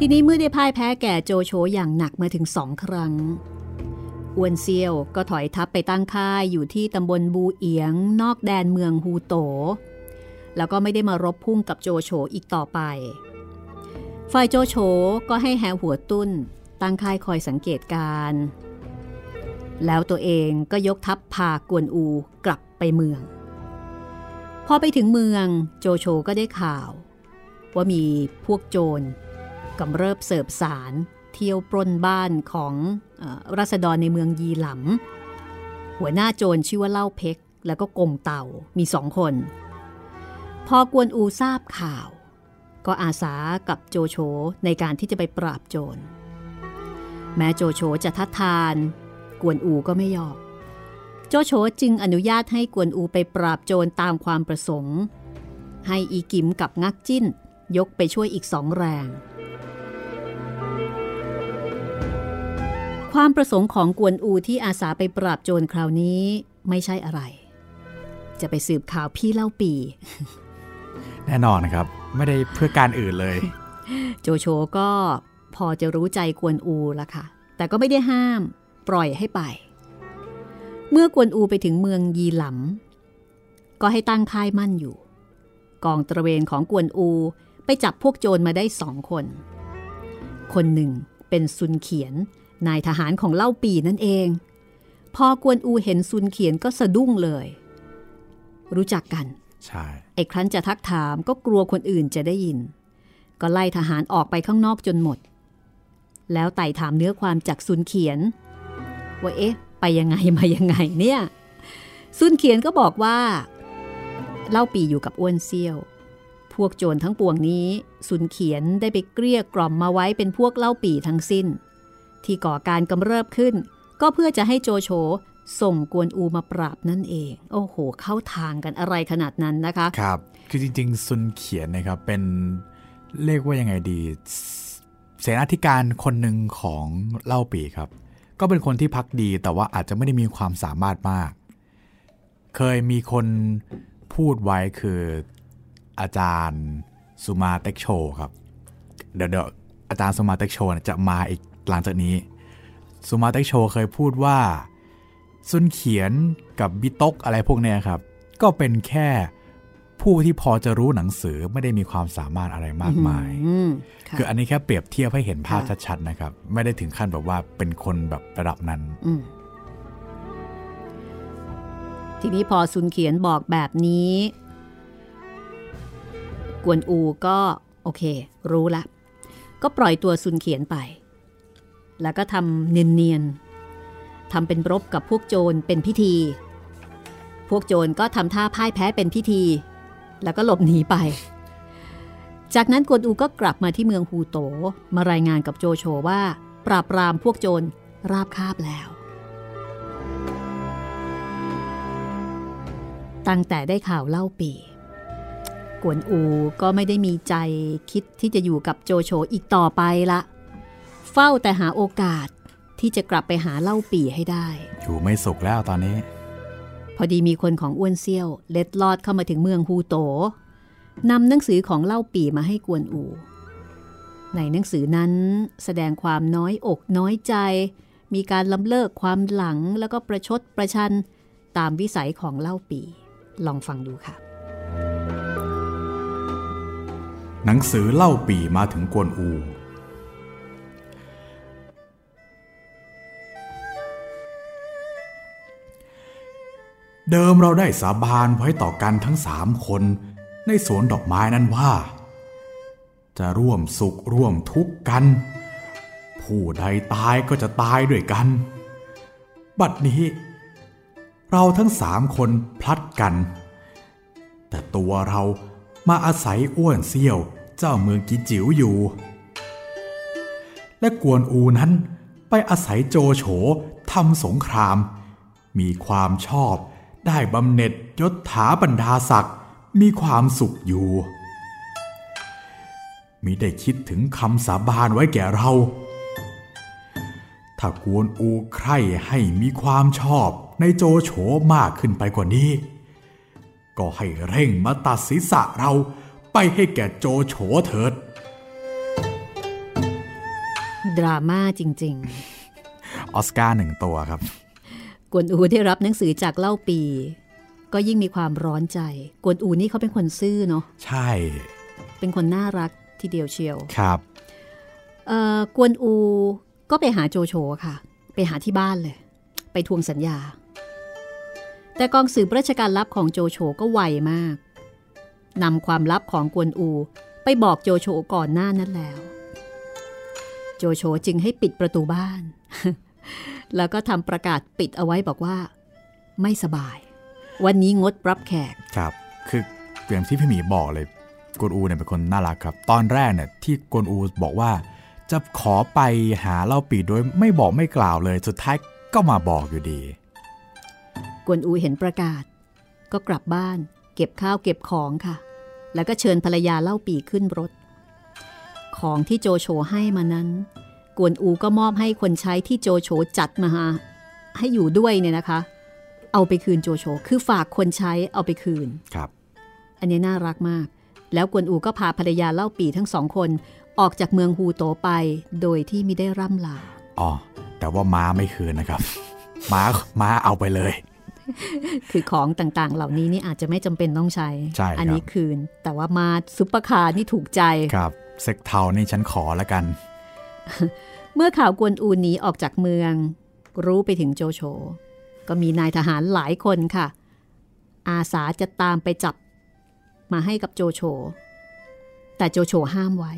ทีนี้เมื่อได้พ่ายแพ้แก่โจโฉอย่างหนักมาถึงสองครั้งอวนเซียวก็ถอยทัพไปตั้งค่ายอยู่ที่ตำบลบูเอียง นอกแดนเมืองฮูโต แล้วก็ไม่ได้มารบพุ่งกับโจโฉอีกต่อไป ฝ่ายโจโฉก็ให้แหหัวตุ้น ตั้งค่ายคอยสังเกตการ แล้วตัวเองก็ยกทัพพากวนอูกลับไปเมือง พอไปถึงเมืองโจโฉก็ได้ข่าว ว่ามีพวกโจร กำเริบเสิร์ฟสาร เที่ยวปล้นบ้านของออรัษฎรในเมืองยีหลำหัวหน้าโจรชื่อว่าเล่าเพกแล้วก็กงเต่ามีสองคน พอกวนอูทราบข่าว ก็อาสากับโจโฉในการที่จะไปปราบโจร แม้โจโฉจะทัดทาน กวนอูก็ไม่ยอมโจโฉจึงอนุญาตให้กวนอูไปปราบโจรตามความประสงค์ ให้อีกิมกับงักจิ้นยกไปช่วยอีกสองแรง ความประสงค์ของกวนอูที่อาสาไปปราบโจรคราวนี้ไม่ใช่อะไร จะไปสืบข่าวพี่เล่าปี แน่นอนนะครับ ไม่ได้เพื่อการอื่นเลย โจโฉก็พอจะรู้ใจกวนอูละค่ะ แต่ก็ไม่ได้ห้าม ปล่อยให้ไป เมื่อกวนอูไปถึงเมืองยีหลำก็ให้ตั้งค่ายมั่นอยู่ กองตระเวนของกวนอูไปจับพวกโจรมาได้สองคน คนหนึ่งเป็นซุนเขียน นายทหารของเล่าปีนั่นเอง พอกวนอูเห็นซุนเขียนก็สะดุ้งเลย รู้จักกัน ใช่ไอ้ครั้นจะทักถามก็กลัวคนอื่นจะได้ยิน ก็ไล่ทหารออกไปข้างนอกจนหมด แล้วไต่ถามเนื้อความจากซุนเขียน ว่าเอ๊ะ ไปยังไงมายังไงเนี่ยซุนเขียนก็บอกว่า เล่าปีอยู่กับอ้วนเซี่ยว พวกโจรทั้งปวงนี้ซุนเขียนได้ไปเกลี้ยกล่อมมาไว้เป็นพวกเล่าปีทั้งสิ้น ที่ก่อการกำเริบขึ้น ก็เพื่อจะให้โจโฉส่งกวนอูมาปราบนั่นเอง โอ้โห เข้าทางกันอะไรขนาดนั้นนะคะ ครับ คือจริง ๆ ซุนเขียนนะครับ เป็นเรียกว่ายังไงดี เสนาธิการคนหนึ่งของเล่าปีครับ ก็เป็นคนที่พักดีแต่ว่าอาจจะไม่ได้มีความสามารถมาก เคยมีคนพูดไว้คืออาจารย์สุมาเต็กโชครับ เดี๋ยวอาจารย์สุมาเต็กโชจะมาอีก หลังจากนี้สุมาเต็กโชเคยพูดว่าซุนเขียนกับบิตกอะไรพวกเนี้ยครับ ก็เป็นแค่ผู้ที่พอจะรู้หนังสือไม่ได้มีความสามารถอะไรมากมายอืมค่ะคืออันนี้แค่เปรียบเทียบให้เห็นภาพค่ะชัดๆนะครับ ไม่ได้ถึงขั้นแบบว่าเป็นคนแบบระดับนั้นอืมทีนี้พอซุนเขียนบอกแบบนี้ กวนอูก็โอเค รู้ละ ก็ปล่อยตัวซุนเขียนไป แล้วก็ทำเนียนๆทำเป็นรบกับพวกโจรเป็นพิธี พวกโจรก็ทำท่าพ่ายแพ้เป็นพิธี แล้วก็หลบหนีไป จากนั้นกวนอูก็กลับมาที่เมืองฮูโต มารายงานกับโจโฉว่า ปราบปรามพวกโจรราบคาบแล้ว ตั้งแต่ได้ข่าวเล่าปีกวนอูก็ไม่ได้มีใจคิดที่จะอยู่กับโจโฉอีกต่อไปละ เฝ้าแต่หาโอกาสที่จะกลับไปหาเล่าปีให้ได้ อยู่ไม่สุขแล้วตอนนี้ พอดีมีคนของอ้วนเซี่ยว เล็ดลอดเข้ามาถึงเมืองฮูโตนำหนังสือของเล่าปีมาให้กวนอู ในหนังสือนั้นแสดงความน้อยอกน้อยใจ มีการล้ำเลิกความหลังแล้วก็ประชดประชันตามวิสัยของเล่าปี ลองฟังดูค่ะ หนังสือเล่าปีมาถึงกวนอู เดิมเราได้สาบานไว้ต่อกันทั้งสามคน ในสวนดอกไม้นั้นว่า จะร่วมสุขร่วมทุกข์กัน ผู้ใดตายก็จะตายด้วยกัน บัดนี้ เราทั้งสามคนพลัดกัน แต่ตัวเรามาอาศัยอ้วนเซี่ยวเจ้าเมืองกิจิ๋วอยู่ และกวนอูนั้นไปอาศัยโจโฉทำสงคราม มีความชอบ ได้บำเหน็จยศถาบรรดาศักดิ์มีความสุขอยู่ มิได้คิดถึงคำสาบานไว้แก่เรา ถ้ากวนอูใคร่ให้มีความชอบในโจโฉมากขึ้นไปกว่านี้ ก็ให้เร่งมาตัดศีรษะเราไปให้แก่โจโฉเถิด ดราม่าจริงออสการ์หนึ่งตัวครับๆ กวนอูได้รับหนังสือจากเล่าปี ก็ยิ่งมีความร้อนใจ กวนอูนี่เขาเป็นคนซื่อเนาะใช่ เป็นคนน่ารักทีเดียวเชียวครับเอ่อกวนอูก็ไปหาโจโฉค่ะ ไปหาที่บ้านเลย ไปทวงสัญญา แต่กองสืบราชการลับของโจโฉก็ไวมากนำความลับของกวนอู ไปบอกโจโฉก่อนหน้านั้นแล้ว โจโฉจึงให้ปิดประตูบ้าน แล้วก็ทำประกาศปิดเอาไว้บอกว่า ไม่สบาย วันนี้งดรับแขก ครับ คืออย่างที่พี่หมีบอกเลยกวนอูเนี่ยเป็นคนน่ารักครับ ตอนแรกเนี่ยที่กวนอูบอกว่า จะขอไปหาเล่าปีโดยไม่บอกไม่กล่าวเลย สุดท้ายก็มาบอกอยู่ดี กวนอูเห็นประกาศ ก็กลับบ้าน เก็บข้าวเก็บของค่ะ แล้วก็เชิญภรรยาเล่าปีขึ้นรถ ของที่โจโฉให้มานั้น กวนอูก็มอบให้คนใช้ที่โจโฉจัดมาหาให้อยู่ด้วยเนี่ยนะคะ เอาไปคืนโจโฉคือฝากคนใช้เอาไปคืนครับ อันนี้น่ารักมาก แล้วกวนอูก็พาภรรยาเล่าปีทั้งสองคนออกจากเมืองฮูโตไปโดยที่ไม่ได้ร่ำลาอ๋อแต่ว่าม้าไม่คืนนะครับ ม้าม้าเอาไปเลย คือของต่างๆ เหล่านี้นี่อาจจะไม่จำเป็นต้องใช้ใช่ครับอันนี้คืน แต่ว่าม้าซุปเปอร์คาร์นี่ถูกใจ ครับเซ็กเธาว์นี่ฉันขอแล้วกัน เมื่อข่าวกวนอูหนีออกจากเมือง รู้ไปถึงโจโฉก็มีนายทหารหลายคนค่ะ อาสาจะตามไปจับมาให้กับโจโฉแต่โจโฉห้ามไว้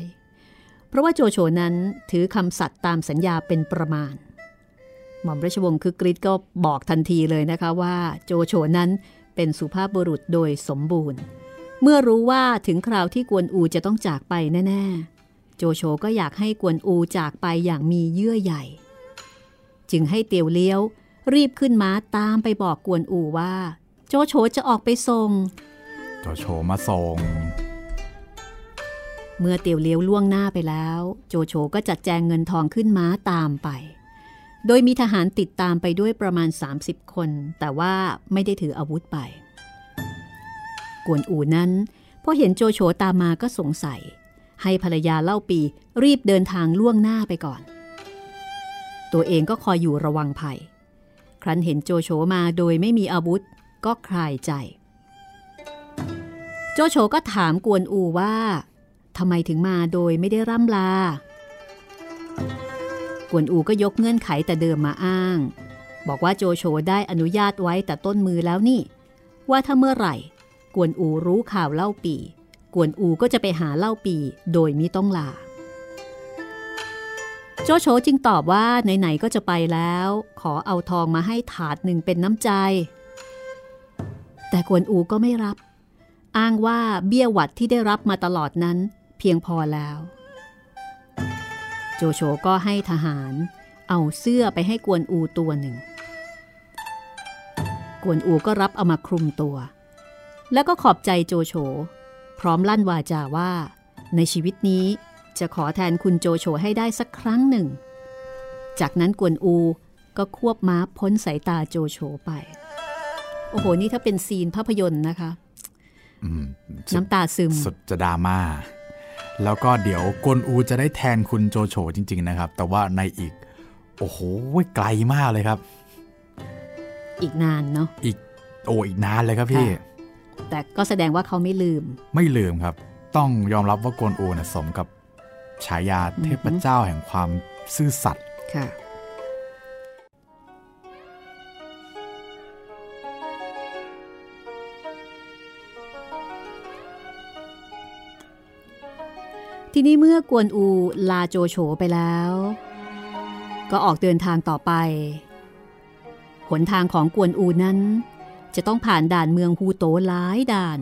เพราะว่าโจโฉนั้นถือคำสัตย์ตามสัญญาเป็นประมาณ หม่อมราชวงศ์คือกริชก็บอกทันทีเลยนะคะว่าโจโฉนั้นเป็นสุภาพบุรุษโดยสมบูรณ์ เมื่อรู้ว่าถึงคราวที่กวนอูจะต้องจากไปแน่ ๆ โจโฉก็อยากให้กวนอูจากไปอย่างมีเยื่อใหญ่ จึงให้เตียวเลี้ยว รีบขึ้นม้าตามไปบอกกวนอูว่า โจโฉจะออกไปส่ง โจโฉมาส่ง เมื่อเตียวเลี้ยวล่วงหน้าไปแล้ว โจโฉก็จัดแจงเงินทองขึ้นม้าตามไป โดยมีทหารติดตามไปด้วยประมาณ 30 คน แต่ว่าไม่ได้ถืออาวุธไป กวนอูนั้นพอเห็นโจโฉตามมาก็สงสัย ให้ภรรยาเล่าปีรีบเดินทางล่วงหน้าไปก่อน ตัวเองก็คอยอยู่ระวังภัย ครั้นเห็นโจโฉมาโดยไม่มีอาวุธก็คลายใจ โจโฉก็ถามกวนอูว่าทำไมถึงมาโดยไม่ได้ร่ำลา กวนอูก็ยกเงื่อนไขแต่เดิมมาอ้าง บอกว่าโจโฉได้อนุญาตไว้แต่ต้นมือแล้วนี่ ว่าถ้าเมื่อไหร่ กวนอูรู้ข่าวเล่าปี กวนอูก็จะไปหาเล่าปีโดยมิต้องลา โจโฉจึงตอบว่าไหนๆก็จะไปแล้ว ขอเอาทองมาให้ถาดหนึ่งเป็นน้ำใจ แต่กวนอูก็ไม่รับ อ้างว่าเบี้ยหวัดที่ได้รับมาตลอดนั้นเพียงพอแล้ว โจโฉก็ให้ทหาร เอาเสื้อไปให้กวนอูตัวหนึ่ง กวนอูก็รับเอามาคลุมตัว แล้วก็ขอบใจโจโฉ พร้อมลั่นวาจาว่า ในชีวิตนี้จะขอแทนคุณโจโฉให้ได้สักครั้งหนึ่ง จากนั้นกวนอูก็ควบม้าพ้นสายตาโจโฉไป โอ้โห นี่ถ้าเป็นซีนภาพยนตร์นะคะอืมสุดน้ำตาซึม สุดจะดราม่า แล้วก็เดี๋ยวกวนอูจะได้แทนคุณโจโฉจริง ๆ นะครับ แต่ว่าในอีก โอ้โห ไกลมากเลยครับ อีกนานเนาะ อีก โอ้ อีกนานเลยครับพี่ค่ะ แต่ก็แสดงว่าเขาไม่ลืม ไม่ลืมครับ ต้องยอมรับว่ากวนอูนะสมกับฉายาเทพเจ้าแห่งความซื่อสัตย์ค่ะทีนี้เมื่อกวนอูลาโจโฉไปแล้ว ก็ออกเดินทางต่อไป หนทางของกวนอูนั้น จะต้องผ่านด่านเมืองฮูโตหลายด่าน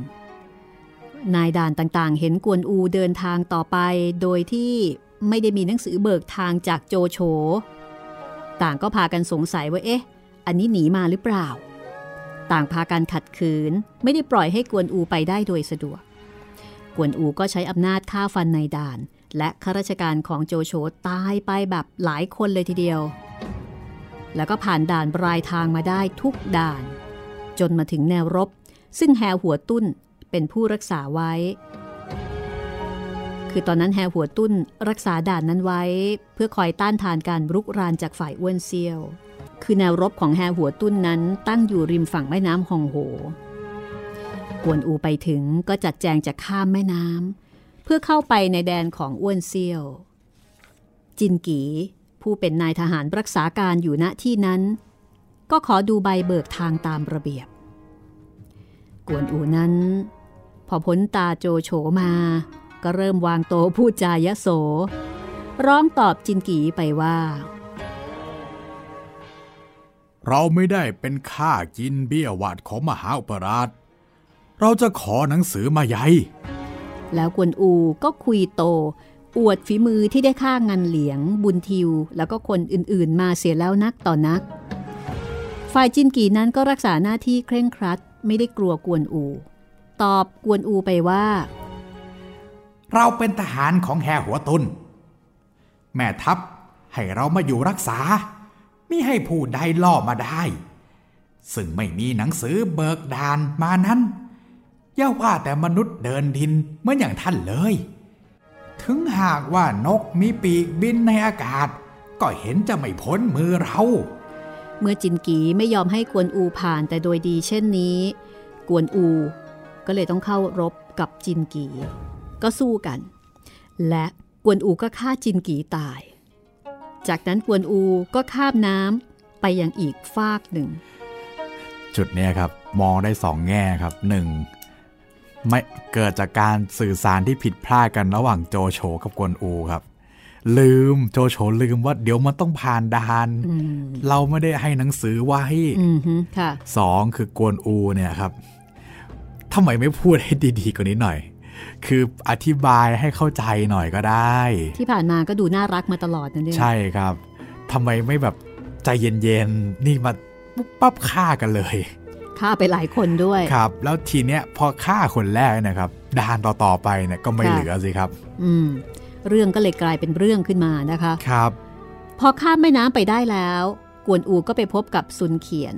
นายด่านต่างๆ เห็นกวนอูเดินทางต่อไป โดยที่ไม่ได้มีหนังสือเบิกทางจากโจโฉ ต่างก็พากันสงสัยว่าเอ๊ะ อันนี้หนีมาหรือเปล่า ต่างพากันขัดขืน ไม่ได้ปล่อยให้กวนอูไปได้โดยสะดวก กวนอูก็ใช้อำนาจฆ่าฟันนายด่าน และข้าราชการของโจโฉตายไปแบบหลายคนเลยทีเดียว แล้วก็ผ่านด่านปลายทางมาได้ทุกด่าน จนมาถึงแนวรบ ซึ่งแฮหัวตุ้นเป็นผู้รักษาไว้ คือตอนนั้นแฮหัวตุ้นรักษาด่านนั้นไว้ เพื่อคอยต้านทานการรุกรานจากฝ่ายอ้วนเซียว คือแนวรบของแฮหัวตุ้นนั้นตั้งอยู่ริมฝั่งแม่น้ำฮองโหกวนอูไปถึงก็จัดแจงจะข้ามแม่น้ำเพื่อเข้าไปในแดนของอ้วนเซียว จินกีผู้เป็นนายทหารรักษาการอยู่ณที่นั้น ก็ขอดูใบเบิกทางตามระเบียบ กวนอูนั้น พอพ้นตาโจโฉมา ก็เริ่มวางโตะพูดจายะโส ร้องตอบจินกีไปว่า เราไม่ได้เป็นข้ากินเบี้ยหวัดของมหาอุปราช เราจะขอหนังสือมาใหญ่แล้วกวนอูก็คุยโต อวดฝีมือที่ได้ฆ่างันเหลียง บุญทิว แล้วก็คนอื่นๆ มาเสียแล้วนักต่อนัก ฝ่ายจินกีนั้นก็รักษาหน้าที่เคร่งครัดไม่ได้กลัวกวนอู ตอบกวนอูไปว่า เราเป็นทหารของแฮหัวตุน แม่ทัพให้เรามาอยู่รักษา ไมิให้ผู้ใดล่อมาได้ ซึ่งไม่มีหนังสือเบิกดานมานั้นอย่าว่าแต่มนุษย์เดินดินเหมือนอย่างท่านเลย ถึงหากว่านกมีปีกบินในอากาศ ก็เห็นจะไม่พ้นมือเรา เมื่อจินกีไม่ยอมให้กวนอูผ่านแต่โดยดีเช่นนี้ กวนอูก็เลยต้องเข้ารบกับจินกี ก็สู้กัน และกวนอูก็ฆ่าจินกีตาย จากนั้นกวนอูก็ข้ามน้ำไปยังอีกฟากหนึ่ง จุดเนี้ยครับมองได้สองแง่ครับหนึ่งไม่เกิดจากการสื่อสารที่ผิดพลาดกันระหว่างโจโฉกับกวนอูครับ ลืมโจโฉลืมว่าเดี๋ยวมันต้องผ่านดานอืมเราไม่ได้ให้หนังสือไว้อืมฮึค่ะสองคือกวนอูเนี่ยครับทำไมไม่พูดให้ดีๆกว่านี้หน่อย คืออธิบายให้เข้าใจหน่อยก็ได้ ที่ผ่านมาก็ดูน่ารักมาตลอดนั่นเองใช่ครับทำไมไม่แบบใจเย็นๆ นี่มาปุ๊บปั๊บฆ่ากันเลยฆ่าไปหลายคนด้วยครับ แล้วทีเนี้ยพอฆ่าคนแรกเนะครับดานต่อๆไปเนี่ยก็ไม่ค่ะเหลือสิครับ อืม เรื่องก็เลยกลายเป็นเรื่องขึ้นมานะคะครับ พอข้ามแม่น้ำไปได้แล้ว กวนอูก็ไปพบกับซุนเขียน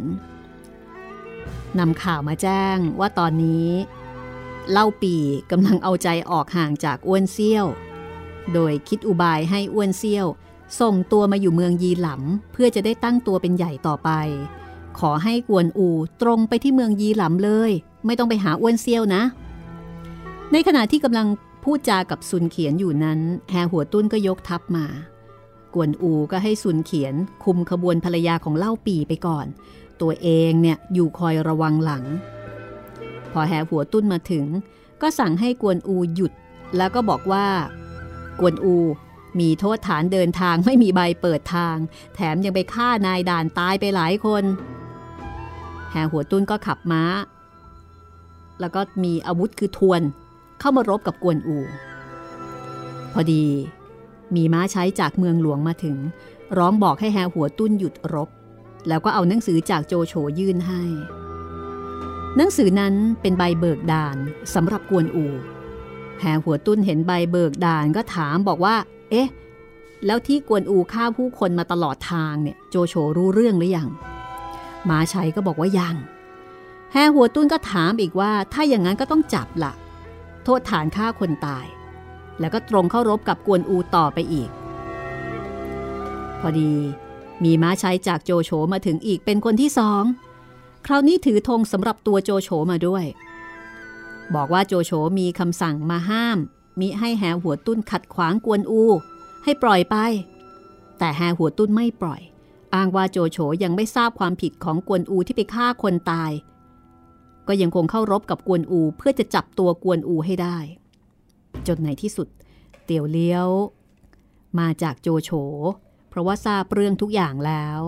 นำข่าวมาแจ้งว่าตอนนี้ เล่าปีกำลังเอาใจออกห่างจากอ้วนเซี่ยว โดยคิดอุบายให้อ้วนเซี่ยว ส่งตัวมาอยู่เมืองยีหลำเพื่อจะได้ตั้งตัวเป็นใหญ่ต่อไป ขอให้กวนอูตรงไปที่เมืองยีหลำเลย ไม่ต้องไปหาอ้วนเซี่ยวนะ ในขณะที่กำลัง พูดจากับซุนเขียนอยู่นั้น แฮหัวตุ้นก็ยกทัพมา กวนอูก็ให้ซุนเขียน คุมขบวนภรรยาของเล่าปีไปก่อน ตัวเองเนี่ยอยู่คอยระวังหลัง พอแฮหัวตุ้นมาถึง ก็สั่งให้กวนอูหยุด แล้วก็บอกว่า กวนอูมีโทษฐานเดินทางไม่มีใบเปิดทาง แถมยังไปฆ่านายด่านตายไปหลายคนแหหัวตุ้นก็ขับม้า แล้วก็มีอาวุธคือทวน เข้ามารบกับกวนอู พอดีมีม้าใช้จากเมืองหลวงมาถึง ร้องบอกให้แฮหัวตุ้นหยุดรบ แล้วก็เอาหนังสือจากโจโฉยื่นให้ หนังสือนั้นเป็นใบเบิกด่านสำหรับกวนอูแฮหัวตุ้นเห็นใบเบิกด่านก็ถามบอกว่า เอ๊ะ แล้วที่กวนอูฆ่าผู้คนมาตลอดทางเนี่ยโจโฉรู้เรื่องหรือยังม้าชัยก็บอกว่ายังแฮหัวตุ้นก็ถามอีกว่า ถ้าอย่างนั้นก็ต้องจับละ โทษฐานฆ่าคนตาย แล้วก็ตรงเข้ารบกับกวนอูต่อไปอีก พอดีมีม้าใชัยจากโจโฉมาถึงอีกเป็นคนที่สอง คราวนี้ถือธงสำหรับตัวโจโฉมาด้วย บอกว่าโจโฉมีคำสั่งมาห้าม มิให้แฮหัวตุ้นขัดขวางกวนอู ให้ปล่อยไป แต่แฮหัวตุ้นไม่ปล่อย อ้างว่าโจโฉยังไม่ทราบความผิดของกวนอูที่ไปฆ่าคนตาย ก็ยังคงเข้ารบกับกวนอูเพื่อจะจับตัวกวนอูให้ได้ จนในที่สุด เตียวเลี้ยว มาจากโจโฉเพราะว่าทราบเรื่องทุกอย่างแล้ว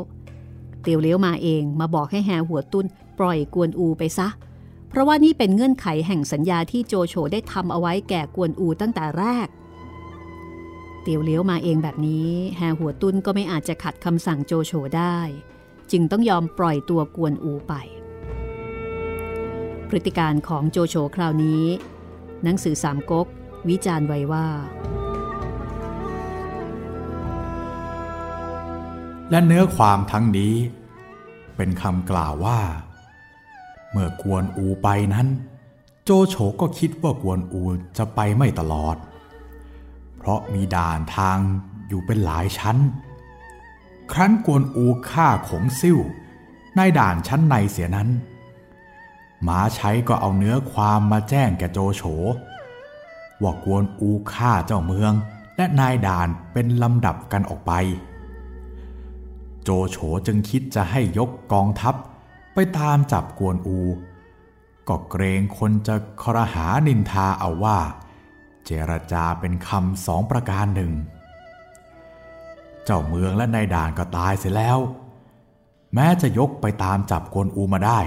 เตียวเลี้ยวมาเองมาบอกให้แฮหัวตุ้นปล่อยกวนอูไปซะ เพราะว่านี่เป็นเงื่อนไขแห่งสัญญาที่โจโฉได้ทำเอาไว้แก่กวนอูตั้งแต่แรก เตียวเลี้ยวมาเองแบบนี้แฮหัวตุ้นก็ไม่อาจจะขัดคำสั่งโจโฉได้ จึงต้องยอมปล่อยตัวกวนอูไป พฤติการของโจโฉคราวนี้ หนังสือสามก๊กวิจารณ์ไว้ว่า และเนื้อความทั้งนี้ เป็นคำกล่าวว่า เมื่อกวนอูไปนั้น โจโฉก็คิดว่ากวนอูจะไปไม่ตลอด เพราะมีด่านทางอยู่เป็นหลายชั้น ครั้นกวนอูฆ่าขงซิ่วในด่านชั้นในเสียนั้น หมาใช้ก็เอาเนื้อความมาแจ้งแก่โจโฉว่ากวนอูฆ่าเจ้าเมืองและนายด่านเป็นลำดับกันออกไป โจโฉจึงคิดจะให้ยกกองทัพไปตามจับกวนอู ก็เกรงคนจะครหานินทาเอาว่า เจรจาเป็นคำสองประการหนึ่ง เจ้าเมืองและนายด่านก็ตายเสียแล้ว แม้จะยกไปตามจับกวนอูมาได้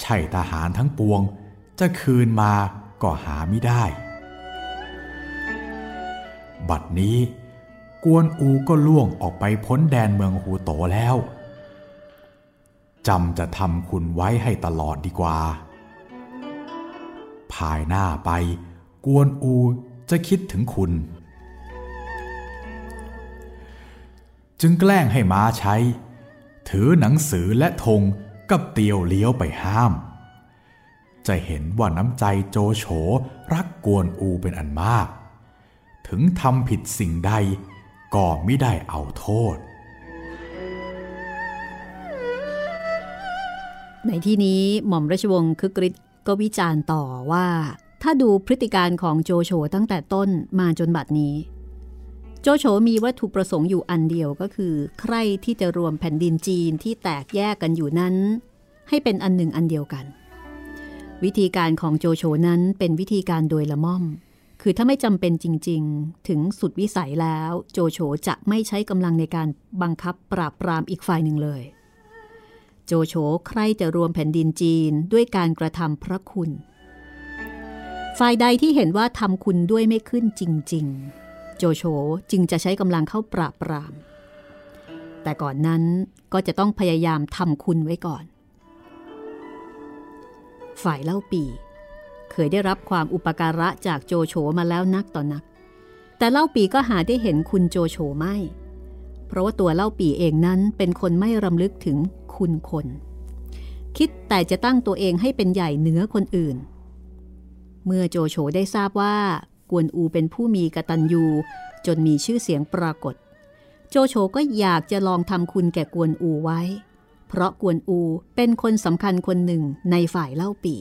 ใช่ทหารทั้งปวง จะคืนมาก็หาไม่ได้ บัดนี้ กวนอูก็ล่วงออกไปพ้นแดนเมืองหูโตแล้วจำจะทำคุณไว้ให้ตลอดดีกว่า ภายหน้าไป กวนอูจะคิดถึงคุณ จึงแกล้งให้ม้าใช้ ถือหนังสือและธง กับเตียวเลี้ยวไปห้าม จะเห็นว่าน้ำใจโจโฉรักกวนอูเป็นอันมาก ถึงทำผิดสิ่งใดก็ไม่ได้เอาโทษ ในที่นี้หม่อมราชวงศ์คึกฤทธิ์ก็วิจารณ์ต่อว่า ถ้าดูพฤติการของโจโฉตั้งแต่ต้นมาจนบัดนี้ จโฉมีวัตถุประสงค์อยู่อันเดียวก็คือ ใครที่จะรวมแผ่นดินจีนที่แตกแยกกันอยู่นั้น ให้เป็นอันหนึ่งอันเดียวกัน วิธีการของโจโฉนั้นเป็นวิธีการโดยละม่อม คือถ้าไม่จำเป็นจริง ๆ ถึงสุดวิสัยแล้ว โจโฉจะไม่ใช้กำลังในการบังคับปราบปรามอีกฝ่ายหนึ่งเลย โจโฉใครจะรวมแผ่นดินจีนด้วยการกระทำพระคุณ ฝ่ายใดที่เห็นว่าทำคุณด้วยไม่ขึ้นจริง ๆ โจโฉจึงจะใช้กำลังเข้าปราบปราม แต่ก่อนนั้นก็จะต้องพยายามทำคุณไว้ก่อน ฝ่ายเล่าปีเคยได้รับความอุปการะจากโจโฉมาแล้วนักต่อนนัก แต่เล่าปีก็หาได้เห็นคุณโจโฉไม่ เพราะว่าตัวเล่าปีเองนั้นเป็นคนไม่รำลึกถึงคุณคน คิดแต่จะตั้งตัวเองให้เป็นใหญ่เหนือคนอื่น เมื่อโจโฉได้ทราบว่า กวนอูเป็นผู้มีกตัญญูจนมีชื่อเสียงปรากฏ โจโฉก็อยากจะลองทำคุณแก่กวนอูไว้ เพราะกวนอูเป็นคนสำคัญคนหนึ่งในฝ่ายเล่าปี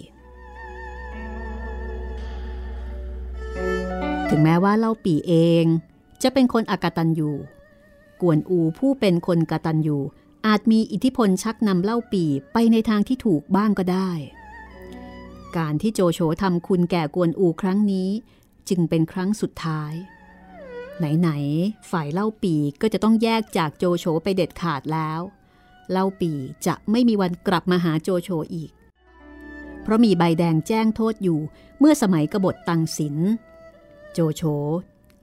ถึงแม้ว่าเล่าปีเอง จะเป็นคนอกตัญญูกวนอูผู้เป็นคนกตัญญูอาจมีอิทธิพลชักนำเล่าปีไปในทางที่ถูกบ้างก็ได้ การที่โจโฉทำคุณแก่กวนอูครั้งนี้ จึงเป็นครั้งสุดท้าย ไหนๆฝ่ายเล่าปีก็จะต้องแยกจากโจโฉไปเด็ดขาดแล้ว เล่าปีจะไม่มีวันกลับมาหาโจโฉอีก เพราะมีใบแดงแจ้งโทษอยู่เมื่อสมัยกบฏตังสิน โจโฉ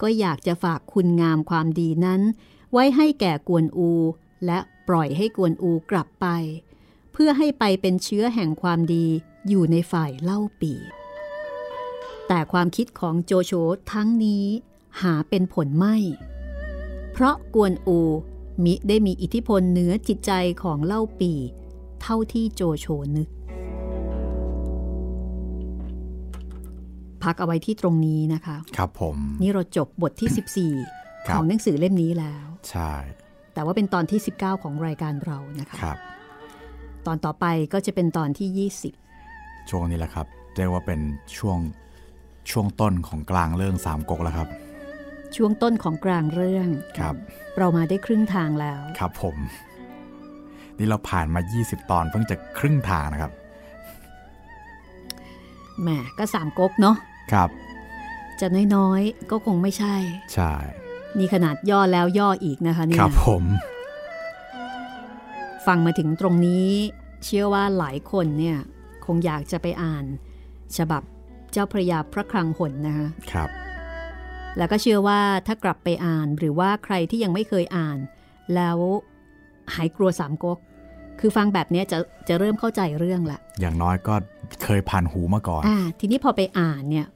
ก็อยากจะฝากคุณงามความดีนั้น ไว้ให้แก่กวนอู และปล่อยให้กวนอูกลับไป เพื่อให้ไปเป็นเชื้อแห่งความดีอยู่ในฝ่ายเล่าปี แต่ความคิดของโจโฉทั้งนี้หาเป็นผลไม่ เพราะกวนอูมิได้มีอิทธิพลเหนือจิตใจของเล่าปีเท่าที่โจโฉนึก พักเอาไว้ที่ตรงนี้นะคะ ครับผม นี่เราจบบทที่ 14ครัขบองหนังสือเล่มนี้แล้ว ใช่ แต่ว่าเป็นตอนที่ 19 ของรายการเรานะคะครับ ตอนต่อไปก็จะเป็นตอนที่ช่วงนี้แหละครับเรียกว่าเป็นช่วง ช่วงต้นของกลางเรื่องสามก๊กแล้วครับ20ช่วงต้นของกลางเรื่องครับ เรามาได้ครึ่งทางแล้ว ครับผม นี่เราผ่านมา 20 ตอนเพิ่งจะครึ่งทางนะครับแหมก็สามก๊กเนาะครับ จะน้อยๆ ก็คงไม่ใช่ ใช่นี่ขนาดย่อแล้วย่ออีกนะคะเนี่ครัยบผม ฟังมาถึงตรงนี้ เชื่อว่าหลายคนเนี่ย คงอยากจะไปอ่าน ฉบับ เจ้าพระยาพระคลังหนนะคะครับ แล้วก็เชื่อว่าถ้ากลับไปอ่านหรือว่าใครที่ยังไม่เคยอ่าน แล้วหายกลัวสามก๊กคือฟังแบบเนี้ยจะจะเริ่มเข้าใจเรื่องละ อย่างน้อยก็เคยผ่านหูมาก่อนอ่าทีนี้พอไปอ่านเนี่ย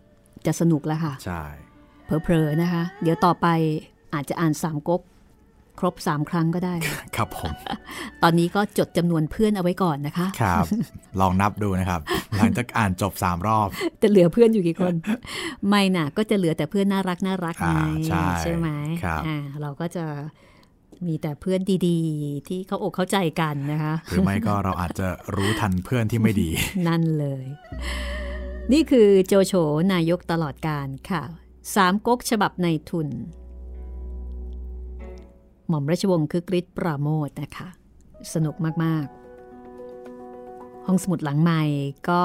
จะสนุกแล้วค่ะ ใช่เผลอๆนะคะ เดี๋ยวต่อไปอาจจะอ่านสามก๊ก ครบสามครั้งก็ได้ ครับผม ตอนนี้ก็จดจำนวนเพื่อนเอาไว้ก่อนนะคะ ครับ ลองนับดูนะครับ หลังจากอ่านจบ 3 รอบ จะเหลือเพื่อนอยู่กี่คน ไม่น่ะ ก็จะเหลือแต่เพื่อนน่ารักน่ารักไงอ่าใช่ไหมครับอ่าเราก็จะมีแต่เพื่อนดีๆ ที่เขาอกเข้าใจกันนะคะ หรือไม่ก็เราอาจจะรู้ทันเพื่อนที่ไม่ดี นั่นเลย นี่คือโจโฉนายกตลอดการค่ะสามก๊กฉบับในทุน หม่อมราชวงศ์คึกฤทธิ์ปราโมทนะคะ สนุกมาก ๆ ห้องสมุดหลังใหม่ก็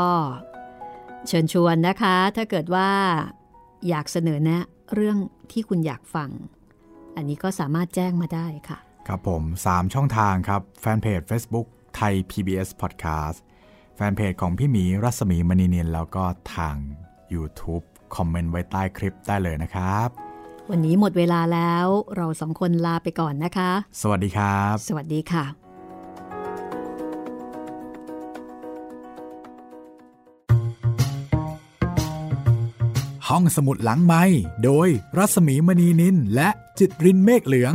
เชิญชวนนะคะ ถ้าเกิดว่าอยากเสนอแนะเรื่องที่คุณอยากฟัง อันนี้ก็สามารถแจ้งมาได้ค่ะ ครับผม 3 ช่องทางครับ แฟนเพจ Facebook ไทย PBS Podcast แฟนเพจของพี่หมีรัศมีมณีนินแล้วก็ทาง YouTube คอมเมนต์ไว้ใต้คลิปได้เลยนะครับ วันนี้หมดเวลาแล้วเราสองคนลาไปก่อนนะคะ สวัสดีครับ สวัสดีค่ะ ห้องสมุดหลังไม้โดยรัศมีมณีนินและจิตรินเมฆเหลือง